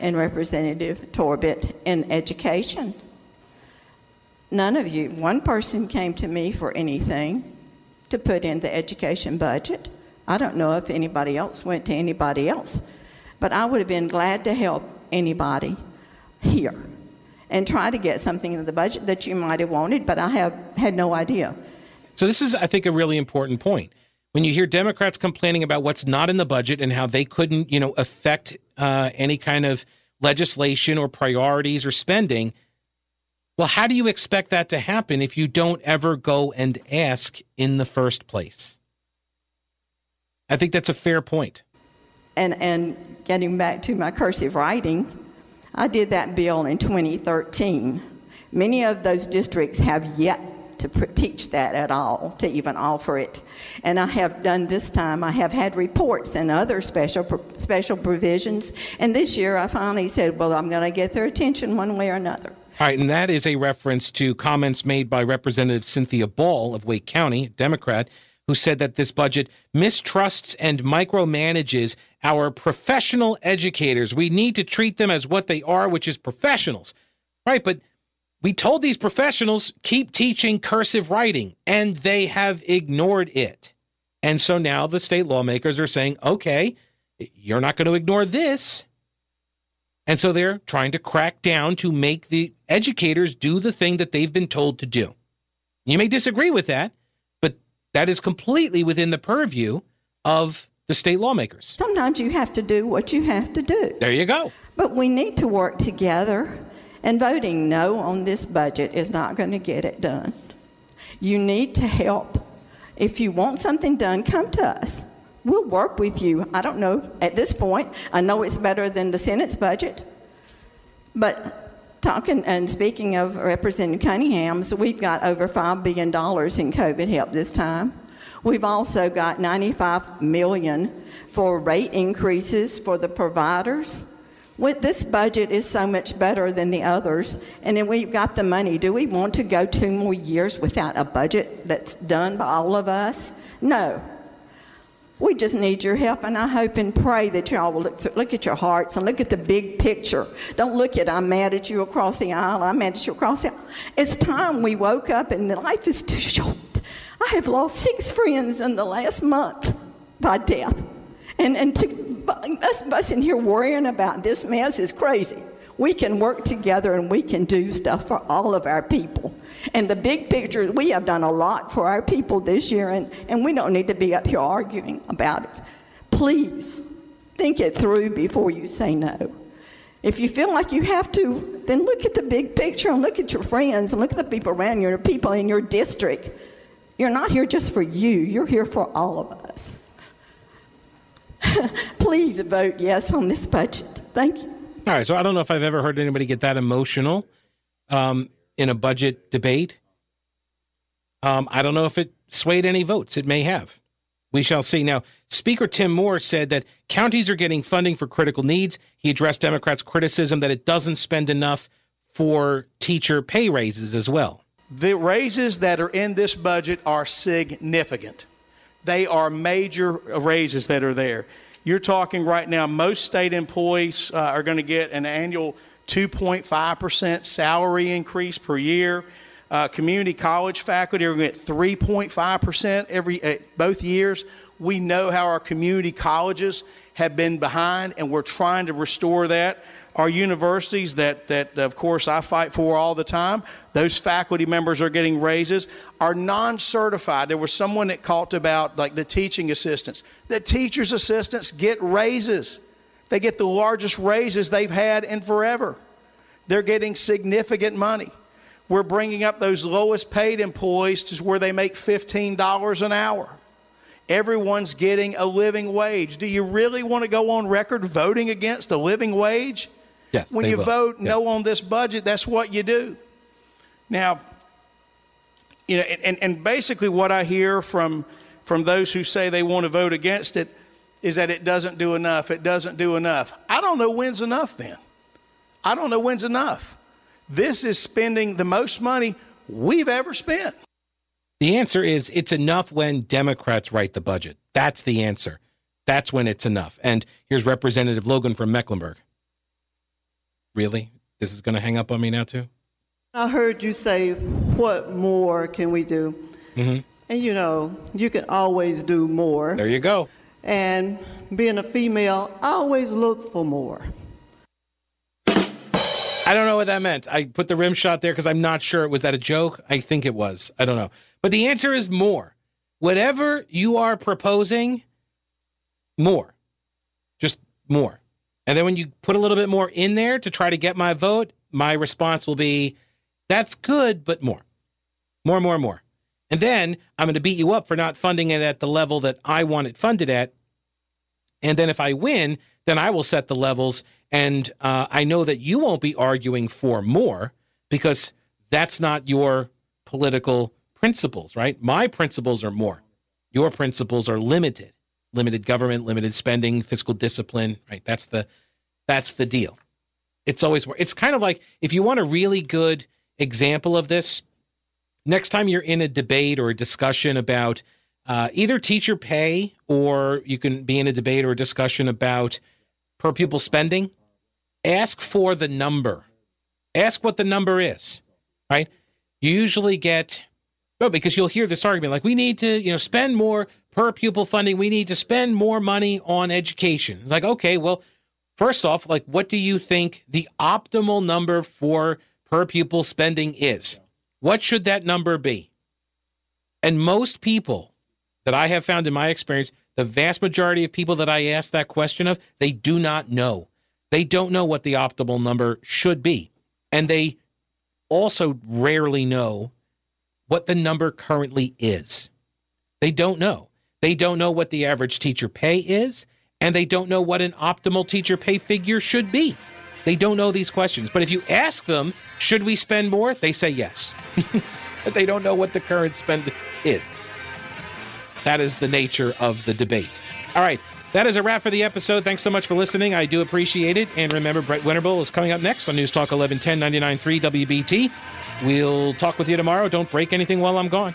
and Representative Torbett in education. None of you, one person came to me for anything to put in the education budget. I don't know if anybody else went to anybody else, but I would have been glad to help anybody here and try to get something in the budget that you might have wanted, but I have had no idea. So this is, I think, a really important point. When you hear Democrats complaining about what's not in the budget and how they couldn't, you know, affect uh, any kind of legislation or priorities or spending, well, how do you expect that to happen if you don't ever go and ask in the first place? I think that's a fair point. And, and getting back to my cursive writing, I did that bill in 2013. Many of those districts have yet to teach that at all, to even offer it. And I have done this time, I have had reports and other special, special provisions. And this year I finally said, well, I'm going to get their attention one way or another. All right, and that is a reference to comments made by Representative Cynthia Ball of Wake County, Democrat, who said that this budget mistrusts and micromanages our professional educators. We need to treat them as what they are, which is professionals. Right, but we told these professionals keep teaching cursive writing, and they have ignored it. And so now the state lawmakers are saying, okay, you're not going to ignore this. And so they're trying to crack down to make the educators do the thing that they've been told to do. You may disagree with that, but that is completely within the purview of the state lawmakers. Sometimes you have to do what you have to do. There you go. But we need to work together, and voting no on this budget is not going to get it done. You need to help. If you want something done, come to us. We'll work with you. I don't know at this point. I know it's better than the Senate's budget. But talking and speaking of Representative Cunningham's, we've got over $5 billion in COVID help this time. We've also got 95 million for rate increases for the providers. With this budget is so much better than the others, and then we've got the money. Do we want to go two more years without a budget that's done by all of us? No. We just need your help, and I hope and pray that y'all will look, through, look at your hearts and look at the big picture. Don't look at, I'm mad at you across the aisle, I'm mad at you across the aisle. It's time we woke up, and life is too short. I have lost six friends in the last month by death. And, and to, us, us in here worrying about this mess is crazy. We can work together and we can do stuff for all of our people. And the big picture, we have done a lot for our people this year, and, and we don't need to be up here arguing about it. Please think it through before you say no. If you feel like you have to, then look at the big picture and look at your friends and look at the people around you, the people in your district. You're not here just for you, you're here for all of us. Please vote yes on this budget. Thank you. All right. So I don't know if I've ever heard anybody get that emotional um, in a budget debate. Um, I don't know if it swayed any votes. It may have. We shall see. Now, Speaker Tim Moore said that counties are getting funding for critical needs. He addressed Democrats' criticism that it doesn't spend enough for teacher pay raises as well. The raises that are in this budget are significant. They are major raises that are there. You're talking right now, most state employees uh, are going to get an annual 2.5% salary increase per year. Uh, community college faculty are going to get 3.5% every uh, both years. We know how our community colleges have been behind, and we're trying to restore that our universities that, that of course I fight for all the time. Those faculty members are getting raises. Are non-certified. There was someone that talked about like the teaching assistants. The teachers assistants get raises. They get the largest raises they've had in forever. They're getting significant money. We're bringing up those lowest paid employees to where they make $15 an hour. Everyone's getting a living wage. Do you really want to go on record voting against a living wage? Yes. When you will. vote yes. no on this budget, that's what you do. Now, you know, and, and basically what I hear from from those who say they want to vote against it is that it doesn't do enough. It doesn't do enough. I don't know when's enough then. I don't know when's enough. This is spending the most money we've ever spent. The answer is it's enough when Democrats write the budget. That's the answer. That's when it's enough. And here's Representative Logan from Mecklenburg. Really? This is going to hang up on me now, too? I heard you say, What more can we do? Mm-hmm. And you know, you can always do more. There you go. And being a female, I always look for more. I don't know what that meant. I put the rim shot there because I'm not sure. Was that a joke? I think it was. I don't know. But the answer is more. Whatever you are proposing, more. Just more. And then when you put a little bit more in there to try to get my vote, my response will be, that's good, but more. More, more, more. And then I'm going to beat you up for not funding it at the level that I want it funded at. And then if I win, then I will set the levels. And uh, I know that you won't be arguing for more because that's not your political principles, right? My principles are more. Your principles are limited. Limited government, limited spending, fiscal discipline, right? That's the that's the deal. It's always it's kind of like if you want a really good example of this, next time you're in a debate or a discussion about uh, either teacher pay or you can be in a debate or a discussion about per pupil spending, ask for the number. Ask what the number is, right? You usually get, oh, because you'll hear this argument like we need to, you know, spend more per pupil funding. We need to spend more money on education. It's like, okay, well, first off, like, what do you think the optimal number for per pupil spending is? What should that number be? And most people that I have found in my experience, the vast majority of people that I ask that question of, they do not know. They don't know what the optimal number should be. And they also rarely know what the number currently is. They don't know. They don't know what the average teacher pay is, and they don't know what an optimal teacher pay figure should be. They don't know these questions. But if you ask them, should we spend more? They say yes. but they don't know what the current spend is. That is the nature of the debate. All right. That is a wrap for the episode. Thanks so much for listening. I do appreciate it. And remember, Brett Winterble is coming up next on News Talk 1110 99.3 WBT. We'll talk with you tomorrow. Don't break anything while I'm gone.